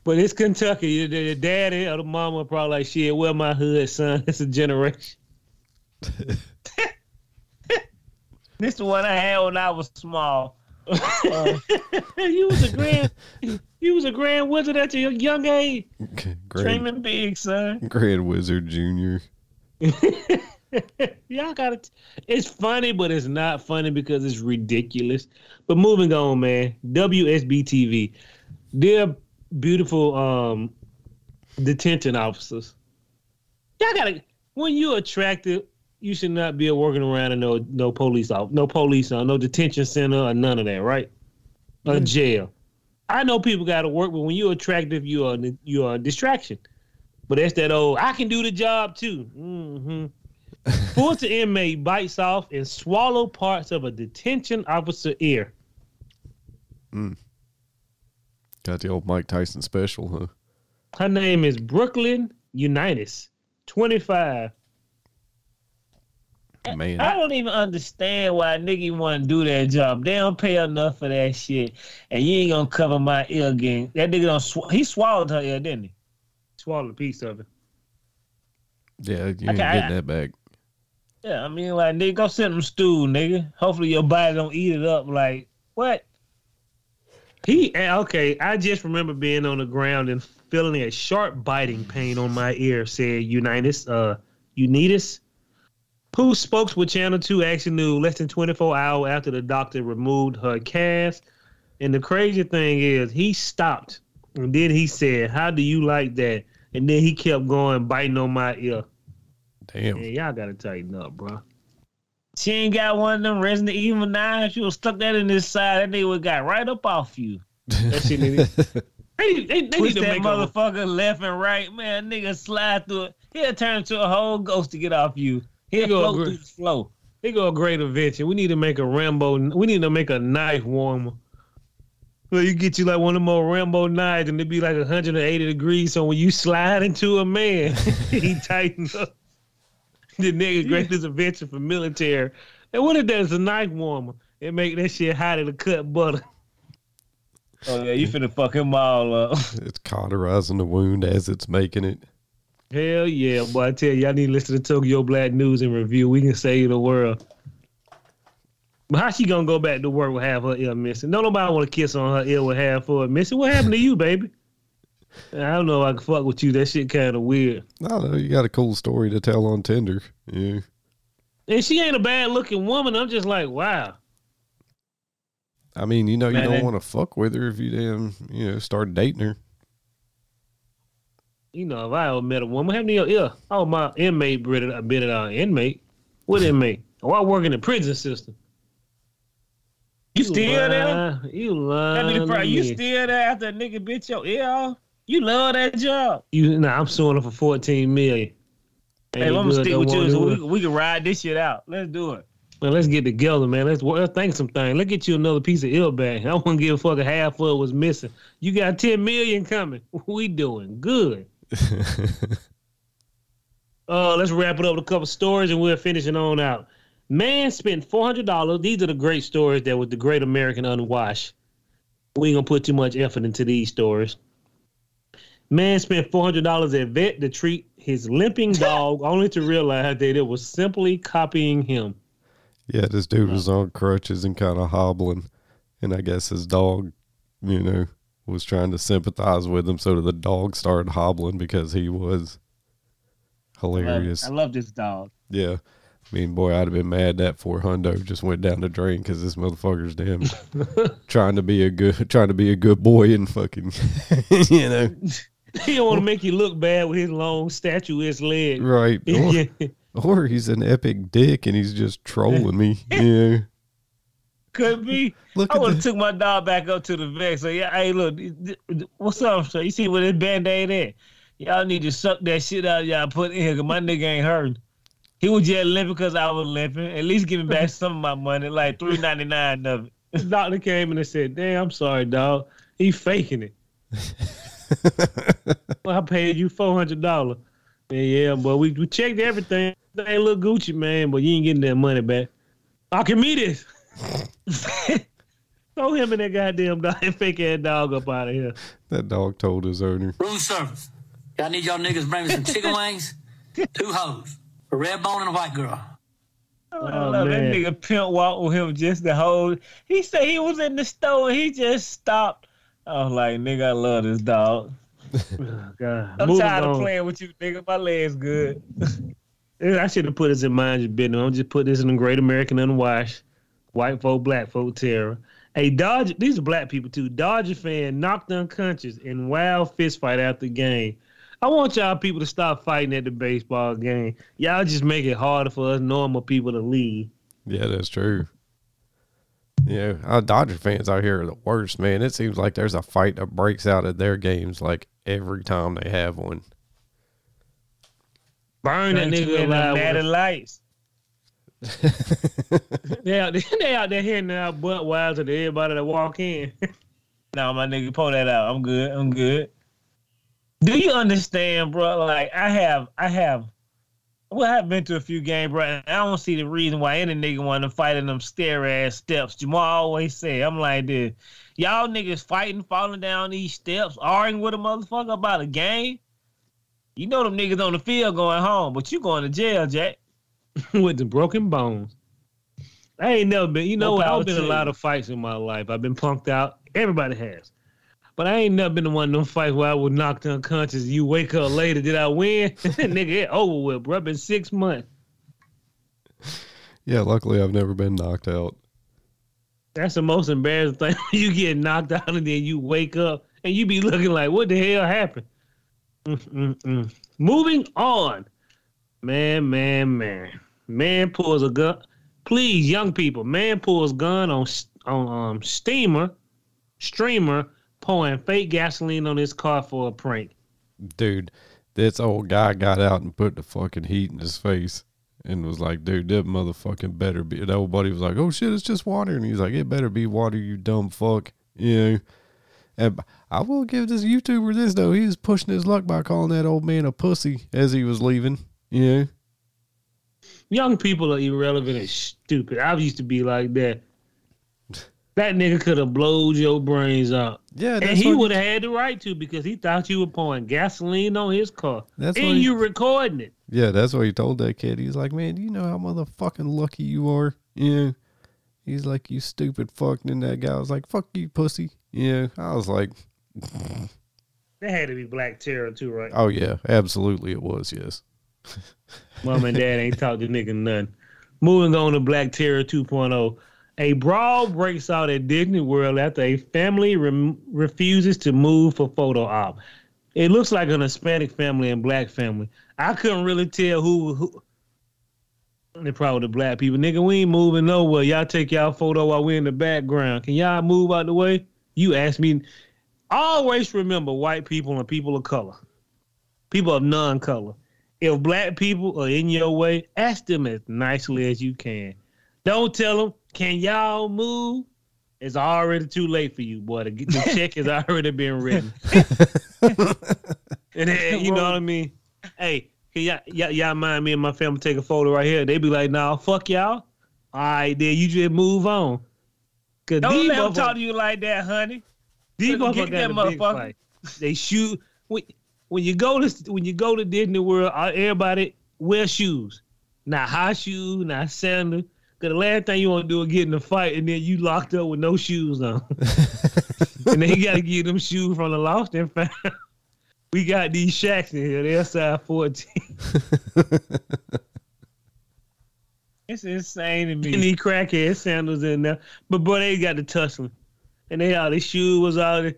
But it's Kentucky. The, the daddy or the mama probably like, shit, wear my hood, son. It's a generation. This the one I had when I was small. Uh, you was a grand, you was a grand wizard at your young age. Grand, dreaming big, son. Grand Wizard Junior. Y'all got it. It's funny, but it's not funny because it's ridiculous. But moving on, man. WSB TV, they're beautiful um detention officers. Y'all gotta when you're attractive, you should not be working around in no no police off, no police, uh, no detention center or none of that, right? Or jail. I know people got to work, but when you're attractive, you are you are a distraction. But that's that old. I can do the job too. Mm-hmm. Fulton inmate bites off and swallow parts of a detention officer ear. Hmm. Got the old Mike Tyson special, huh? Her name is Brooklyn Unitas, 25. Man, I don't even understand why a nigga want to do that job. They don't pay enough for that shit, and you ain't gonna cover my ear again. That nigga don't. Sw- he swallowed her ear, didn't he? Swallowed a piece of it. yeah, you ain't Okay, I- getting that back. Yeah, I mean, like, nigga, go sit in stool, nigga. Hopefully your body don't eat it up. Like, what? He okay. I just remember being on the ground and feeling a sharp biting pain on my ear. Said Unitas, uh, Unitas, who spoke with Channel Two Action News less than 24 hours after the doctor removed her cast. And the crazy thing is, he stopped and then he said, "How do you like that?" And then he kept going, biting on my ear. Damn. Man, y'all gotta tighten up, bro. She ain't got one of them Resident Evil 9. She was stuck that in his side. That nigga got right up off you. That shit need to- They, they, they need Twist to that make a, motherfucker left and right. Man, nigga slide through it. He'll turn into a whole ghost to get off you. He'll He go float through the flow. They go a great invention. We need to make a Rambo. We need to make a knife warmer. So you get you like one of the more Rambo knives, and it be like 180 degrees. So when you slide into a man, he tightens up. The nigga greatest invention for military. And what if there's a knife warmer? It make that shit hotter to cut butter. Oh, yeah, you finna fuck him all up. It's cauterizing the wound as it's making it. Hell yeah, boy! I tell you, I need to listen to Tokyo Black News and review. We can save the world. But how she gonna go back to work with half her ear missing? No, nobody want to kiss on her ear with half of it missing. What happened to you, baby? I don't know. I can fuck with you. That shit kind of weird. I don't know. You got a cool story to tell on Tinder. Yeah. And she ain't a bad looking woman. I'm just like, wow. I mean, you know, you Man, don't want to fuck with her if you damn, you know, start dating her. You know, if I ever met a woman, have your ear. Oh, my inmate bit it, bit it out. Inmate? What inmate? Oh, I work in the prison system. You still there? lie. You That be the lying. You me. still there after a nigga bitch your ear off? You love that job. You nah, I'm suing her for 14 million. Hey, Ain't I'm gonna stick with you so we, we can ride this shit out. Let's do it. Man, let's get together, man. Let's, let's think some things. Let's get you another piece of ill back. I wouldn't give a fuck a half of it was missing. You got 10 million coming. We doing good. Uh, let's wrap it up with a couple stories and we're finishing on out. Man spent four hundred dollars. These are the great stories that was the Great American Unwashed. We ain't gonna put too much effort into these stories. Man spent four hundred dollars at vet to treat his limping dog, only to realize that it was simply copying him. Yeah, this dude was on crutches and kind of hobbling. And I guess his dog, you know, was trying to sympathize with him. So the dog started hobbling because he was I love, hilarious. I love this dog. Yeah. I mean, boy, I'd have been mad that four hundo just went down the drain because this motherfucker's damn trying to be a good trying to be a good boy and fucking you know He don't want to make you look bad with his long statuesque leg. right or, Yeah. or he's an epic dick and he's just trolling me. Yeah, Could be. Look I at would the- have took my dog back up to the vet. So yeah, hey, look, what's up? So you see where this band-aid at? Y'all need to suck that shit out. Y'all put in here, cause my nigga ain't hurt. He was just limping because I was limping. At least give me back some of my money, like three ninety nine of it. The doctor came in and said, "Damn, I'm sorry, dog. He faking it. well, I paid you four hundred dollars. Yeah, yeah, but we, we checked everything. They look Gucci, man, but you ain't getting that money back. Archimedes. Throw him and that goddamn dog, fake ass dog up out of here. that dog told his owner. Room service. I need y'all niggas bring me some chicken wings, two hoes, a red bone and a white girl. I Oh, love that nigga pimp walk with him just the whole. He said he was in the store and he just stopped. I was like, nigga, I love this dog. Oh, God. I'm Moving tired of playing with you, nigga. My leg's good. I should have put this in mind your business. I'm just put this in the Great American Unwashed. White folk, black folk terror. A Dodger, these are black people too. Dodger fan knocked unconscious in wild fist fight after game. I want y'all people to stop fighting at the baseball game. Y'all just make it harder for us normal people to leave. Yeah, that's true. Yeah, uh, Dodger fans out here are the worst, man. It seems like there's a fight that breaks out at their games like every time they have one. Burn that Thank you nigga in the alive. natty lights. a- They out, they out there hitting out butt wild to everybody that walk in. No, my nigga, pull that out. I'm good. I'm good. Do you understand, bro? Like I have, I have. Well, I've been to a few games, bro, and I don't see the reason why any nigga want to fight in them stair ass steps. Jamal always say, I'm like, dude, y'all niggas fighting, falling down these steps, arguing with a motherfucker about a game. You know them niggas on the field going home, but you going to jail, Jack. with the broken bones. I ain't never been. You know what? I've been in a lot of fights in my life. I've been punked out. Everybody has. But I ain't never been in one of them fights where I was knocked unconscious. You wake up later. Did I win? Nigga, it over with, bro. Been six months. Yeah, luckily I've never been knocked out. That's the most embarrassing thing. you get knocked out and then you wake up and you be looking like, what the hell happened? Mm-mm-mm. Moving on. Man, man, man. Man pulls a gun. Please, young people, man pulls gun on on um steamer, streamer, pouring fake gasoline on his car for a prank. Dude, this old guy got out and put the fucking heat in his face and was like, dude, that motherfucking better be. That old buddy was like, oh shit, it's just water. And he's like, it better be water, you dumb fuck. You know? And I will give this YouTuber this, though. He was pushing his luck by calling that old man a pussy as he was leaving. You know? Young people are irrelevant and stupid. I used to be like that. That nigga could have blowed your brains out. Yeah, and he would have had the right to because he thought you were pouring gasoline on his car. That's and he- you recording it. Yeah, that's what he told that kid. He's like, man, do you know how motherfucking lucky you are? Yeah. He's like, you stupid fuck. And then that guy was like, fuck you, pussy. Yeah. I was like, That had to be Black Terror too, right? oh, yeah, absolutely it was, yes. Mom and dad ain't taught the nigga nothing. Moving on to Black Terror 2.0. A brawl breaks out at Disney World after a family rem- refuses to move for photo op. It looks like an Hispanic family and black family. I couldn't really tell who who. They probably the black people. Nigga, we ain't moving nowhere. Y'all take y'all photo while we in the background. Can y'all move out the way? You ask me. Always remember white people and people of color, people of non-color. If black people are in your way, ask them as nicely as you can. Don't tell them, "Can y'all move?" It's already too late for you, boy. The, the check has already been written. and then, you know what I mean? Hey, can y'all, y'all, y'all mind me and my family take a photo right here? They be like, "Nah, fuck y'all." All right, then you just move on. Cause Don't let him talk to you like that, honey. these motherfuckers get got that a big motherfucker. fight. They shoot when, when you go to when you go to Disney World. uh, Everybody wear shoes, not high shoes, not sandals. Cause the last thing you want to do is get in a fight and then you locked up with no shoes on, and then you got to get them shoes from the lost and found. We got these shacks in here. They're size fourteen. It's insane to me. and these crackhead sandals in there. But boy, they got the tussling. And they all their shoes was all and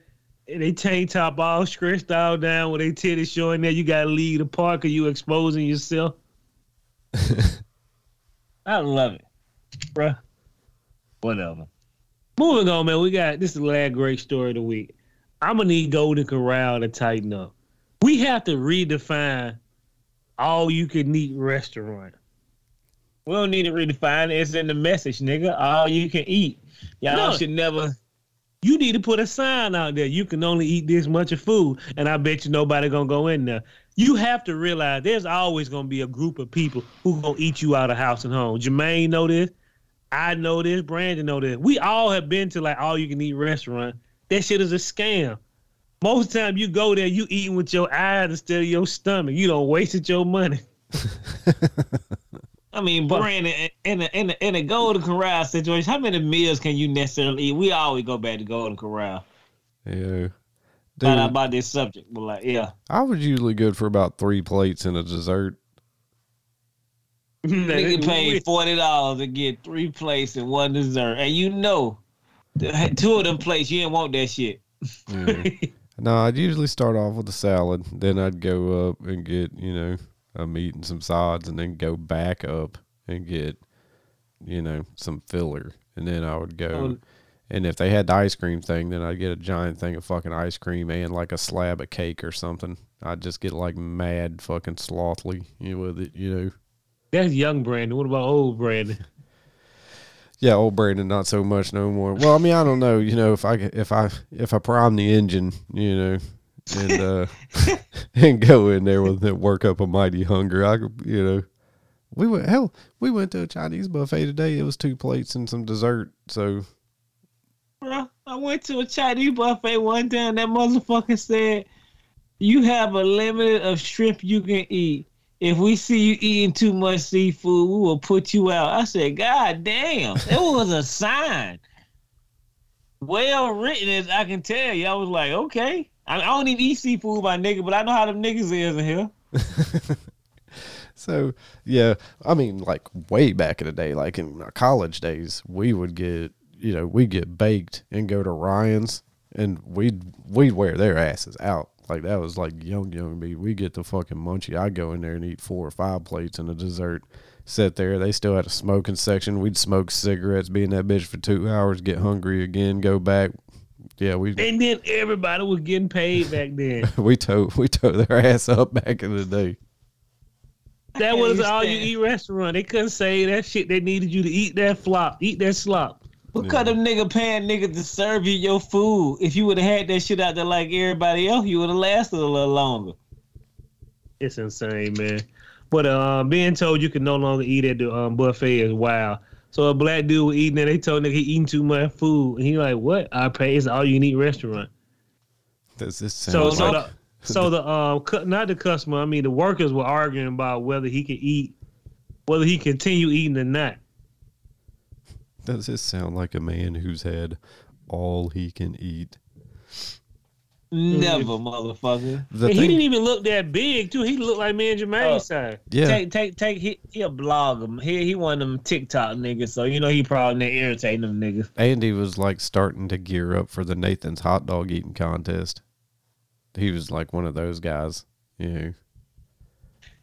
they tank top all stretched all down with their titties showing there. You gotta leave the park or you exposing yourself. I love it, bruh. Whatever. Moving on, man. We got this is the last great story of the week. I'm gonna need Golden Corral to tighten up. We have to redefine all you can eat restaurant. We don't need to redefine it. It's in the message, nigga. All you can eat. Y'all No. should never. You need to put a sign out there. You can only eat this much of food, and I bet you nobody gonna go in there. You have to realize there's always gonna be a group of people who gonna eat you out of house and home. Jermaine know this. I know this. Brandon know this. We all have been to like all you can eat restaurant. That shit is a scam. Most of the time you go there, you eating with your eyes instead of your stomach. You don't wasted your money. I mean, Brandon, in a, in a, in a Golden Corral situation, how many meals can you necessarily eat? We always go back to Golden Corral. Yeah. Dude, about this subject, but like, yeah. I was usually good for about three plates and a dessert. Nigga paid forty dollars to get three plates and one dessert, and you know, the- two of them plates you didn't want that shit. Yeah. no, I'd usually start off with a salad. Then I'd go up and get, you know, a meat and some sides, and then go back up and get, you know, some filler. and then I would go. Oh. And if they had the ice cream thing, then I'd get a giant thing of fucking ice cream and like a slab of cake or something. I'd just get like mad fucking slothly you know, with it, you know. That's young Brandon. What about old Brandon? Yeah, old Brandon, not so much no more. Well, I mean, I don't know. You know, if I if I if I prime the engine, you know, and uh and go in there with it, work up a mighty hunger, I could, you know. We went hell. We went to a Chinese buffet today. It was two plates and some dessert. So Bro, I went to a Chinese buffet one time. That motherfucker said, "You have a limit of shrimp you can eat. If we see you eating too much seafood, we will put you out." I said, "God damn, it was a sign." Well written as I can tell you. I was like, okay. I, I don't even eat seafood, my nigga, but I know how them niggas is in here. So yeah, I mean, like way back in the day, like in our college days, we would get you know we get baked and go to Ryan's, and we'd we'd wear their asses out. Like that was like young young me. We get the fucking munchie. I go in there and eat four or five plates and a dessert. Sit there. They still had a smoking section. We'd smoke cigarettes, be in that bitch for two hours, get hungry again, go back. Yeah, we And then everybody was getting paid back then. we towed we towed their ass up back in the day. That was all you eat restaurant. They couldn't say that shit. They needed you to eat that flop, eat that slop. What kind of nigga paying nigga to serve you your food? If you would have had that shit out there like everybody else, you would have lasted a little longer. It's insane, man. But uh, being told you can no longer eat at the um, buffet is wild. So a black dude was eating and They told nigga he eating too much food, and he like, "What? I pay. It's all you need restaurant." Does this sound So like so the so the um cu- not the customer. I mean the workers were arguing about whether he could eat, whether he continue eating or not. Does this sound like a man who's had all he can eat? Never, mm. motherfucker. The And he thing- didn't even look that big too. He looked like me and Jermaine oh. size. Yeah. Take, take, take. He, he a blogger. He, he one of them TikTok niggas. So you know he probably not irritating them niggas. Andy was like starting to gear up for the Nathan's hot dog eating contest. He was like one of those guys, you know.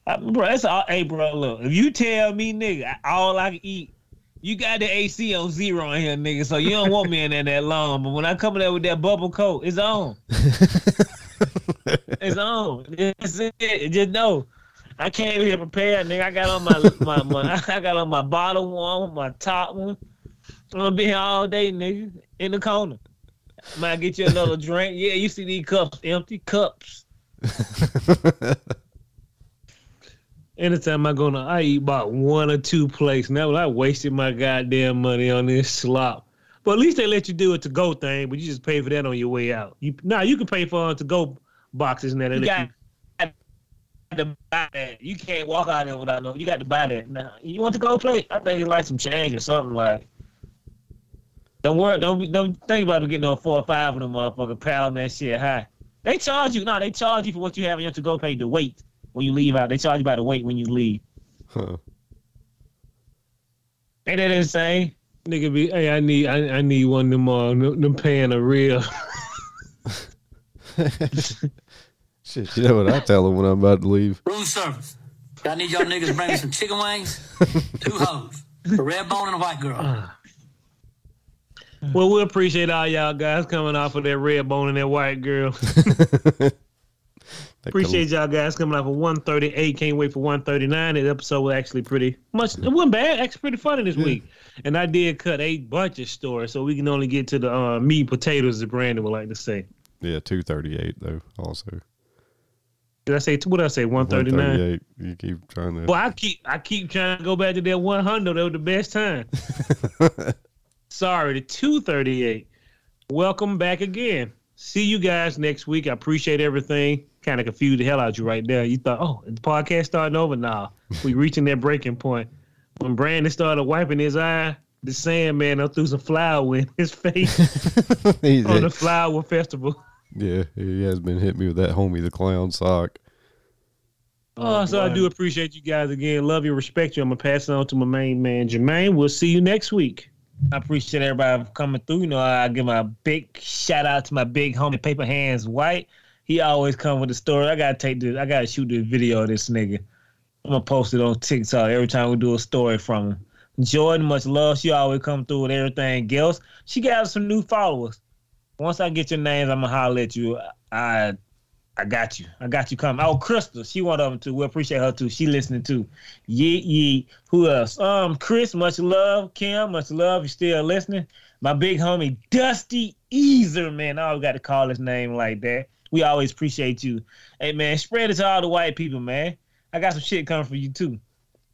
I, bro, that's all. Hey, bro, look. If you tell me, nigga, all I can eat, you got the AC on zero in here, nigga. So you don't want me in there that long. But when I come in there with that bubble coat, it's on. it's on. That's it. Just know. I came here prepared, nigga. I got on my, my, my I got on my bottom one, my top one. I'm gonna be here all day, nigga, in the corner. Might get you another drink. Yeah, you see these cups empty cups. Anytime I go to, I eat about one or two plates. Now I wasted my goddamn money on this slop. But at least they let you do it to go thing, but you just pay for that on your way out. You now you can pay for uh, to go boxes and that. You got you- to buy that. You can't walk out there without no. You got to buy that. Now, you want to go play? I think it's like some change or something like. Don't worry. Don't don't think about getting no four or five of them motherfucker pound that shit high. They charge you. No, they charge you for what you have in your to go pay the weight when you leave out. They charge you by the weight when you leave. Huh. Ain't that insane? Nigga be, hey, I need, I, I need one of them, uh, them, them pan of real. Shit, you know what I tell them when I'm about to leave? Room service. I need y'all niggas to bring me some chicken wings, two hoes, a red bone and a white girl. well, we appreciate all y'all guys coming off of that red bone and that white girl. Appreciate y'all guys coming out for 138. Can't wait for 139. The episode was actually pretty much. It wasn't bad. Actually, pretty funny this week. And I did cut eight bunch of stories, so we can only get to the uh, meat and potatoes, as Brandon would like to say. Yeah, two thirty eight though. Also, Did I say what did I say? 139. You keep trying to. Well, I keep I keep trying to go back to that 100. That was the best time. Sorry, the 238. Welcome back again. See you guys next week. I appreciate everything. Kind of confused the hell out you right there. You thought, oh, is the podcast starting over now. we reaching that breaking point. When Brandon started wiping his eye, the Sandman up threw some flour in his face He's- on the flower festival. yeah, he has been hitting me with that homie the clown sock. Oh, so I do appreciate you guys again. Love you, respect you. I'm gonna pass it on to my main man, Jermaine. We'll see you next week. I appreciate everybody coming through. You know, I give my big shout out to my big homie Paper Hands White. He always come with the story. I gotta take this. I gotta shoot this video of this nigga. I'm gonna post it on TikTok every time we do a story from him. Jordan, much love. She always come through with everything else. She got some new followers. Once I get your names, I'm gonna holler at you. I I got you. I got you coming. Oh, Crystal, she one of them too. We appreciate her too. She listening too. Yeet yeet. Who else? Um, Chris, much love. Kim, much love. You still listening? My big homie Dusty Easer, man. I always got to call his name like that. We always appreciate you. Hey man, spread it to all the white people, man. I got some shit coming for you too.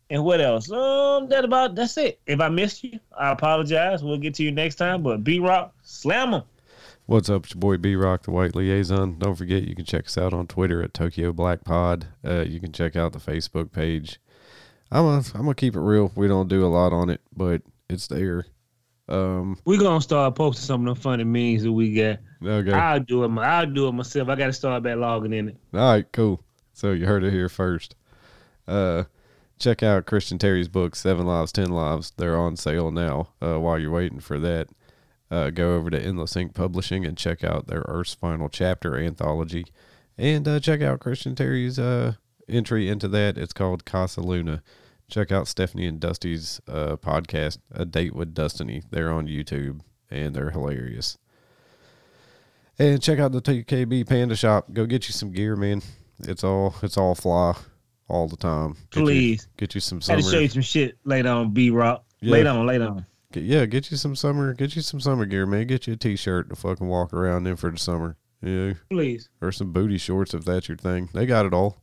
And what else? Um, that about that's it. If I missed you, I apologize. We'll get to you next time. But B Rock, slam 'em. What's up? It's your boy B Rock, the White Liaison. Don't forget, you can check us out on Twitter at Tokyo Black Pod. Uh, you can check out the Facebook page. I'm I'm gonna keep it real. We don't do a lot on it, but it's there. Um, we gonna start posting some of the funny memes that we got. Okay. I'll do it. I'll do it myself. I got to start back logging in it. All right, cool. So you heard it here first. Uh, check out Christian Terry's book, Seven Lives, Ten Lives. They're on sale now. Uh, while you're waiting for that, uh, go over to Endless Ink Publishing and check out their Earth's Final Chapter anthology, and uh, check out Christian Terry's uh entry into that. It's called Casa Luna. Check out Stephanie and Dusty's uh podcast, A Date with Destiny. They're on YouTube and they're hilarious. And check out the TKB Panda Shop. Go get you some gear, man. It's all it's all fly all the time. Get you- Please. get you some Had summer. to show you some shit later on. B Rock. Yeah. Later on. Later on. Get- yeah, get you some summer. Get you some summer gear, man. Get you a t-shirt to fucking walk around in for the summer. Yeah, Please. or some booty shorts if that's your thing. They got it all.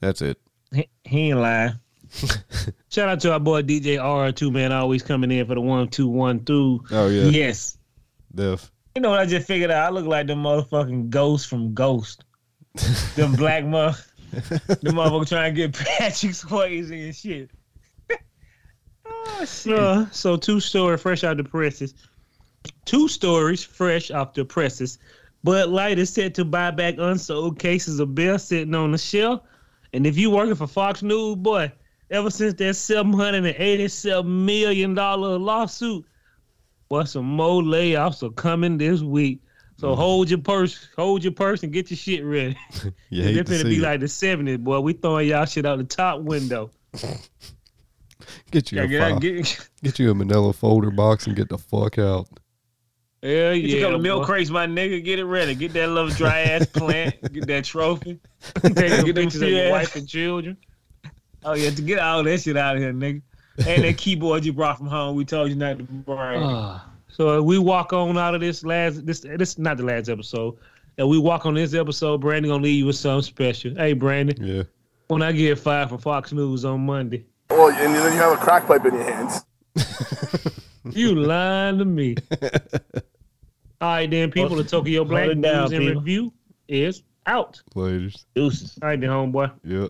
That's it. He, he ain't lying. Shout out to our boy DJ R2, man, always coming in for the one, two, one, through. Oh yeah, Yes. Def. You know what I just figured out? I look like the motherfucking ghost from Ghost. the black mother, the motherfucker trying to get Patrick Swayze and shit. oh shit! Uh, so two story fresh out the presses. Two stories fresh off the presses. Bud Light is set to buy back unsold cases of beer sitting on the shelf. And if you working for Fox News, boy, ever since that seven hundred and eighty-seven million dollar lawsuit, well, some more layoffs are coming this week. So mm. hold your purse, hold your purse, and get your shit ready. You hate it's gonna be it. like the '70s, boy. We throwing y'all shit out the top window. Get you Yeah, a get, get, Get you a Manila folder box and get the fuck out. Yeah, Get yeah. you a couple boy. milk crates, my nigga. Get it ready. Get that little dry ass plant. Get that trophy. Take Get some them pictures of your wife and children. Oh yeah, to get all that shit out of here, nigga. And that keyboard you brought from home, we told you not to bring. Ah. so we walk on out of this last this this not the last episode. And we walk on this episode, Brandon gonna leave you with something special. Hey Brandon, Yeah. when I get fired from Fox News on Monday, Well, and then you have a crack pipe in your hands. you lying to me. All right, then people, the Tokyo Black Hold News and people. Review is out. Ladies. Deuces. All right, then, homeboy. Yep.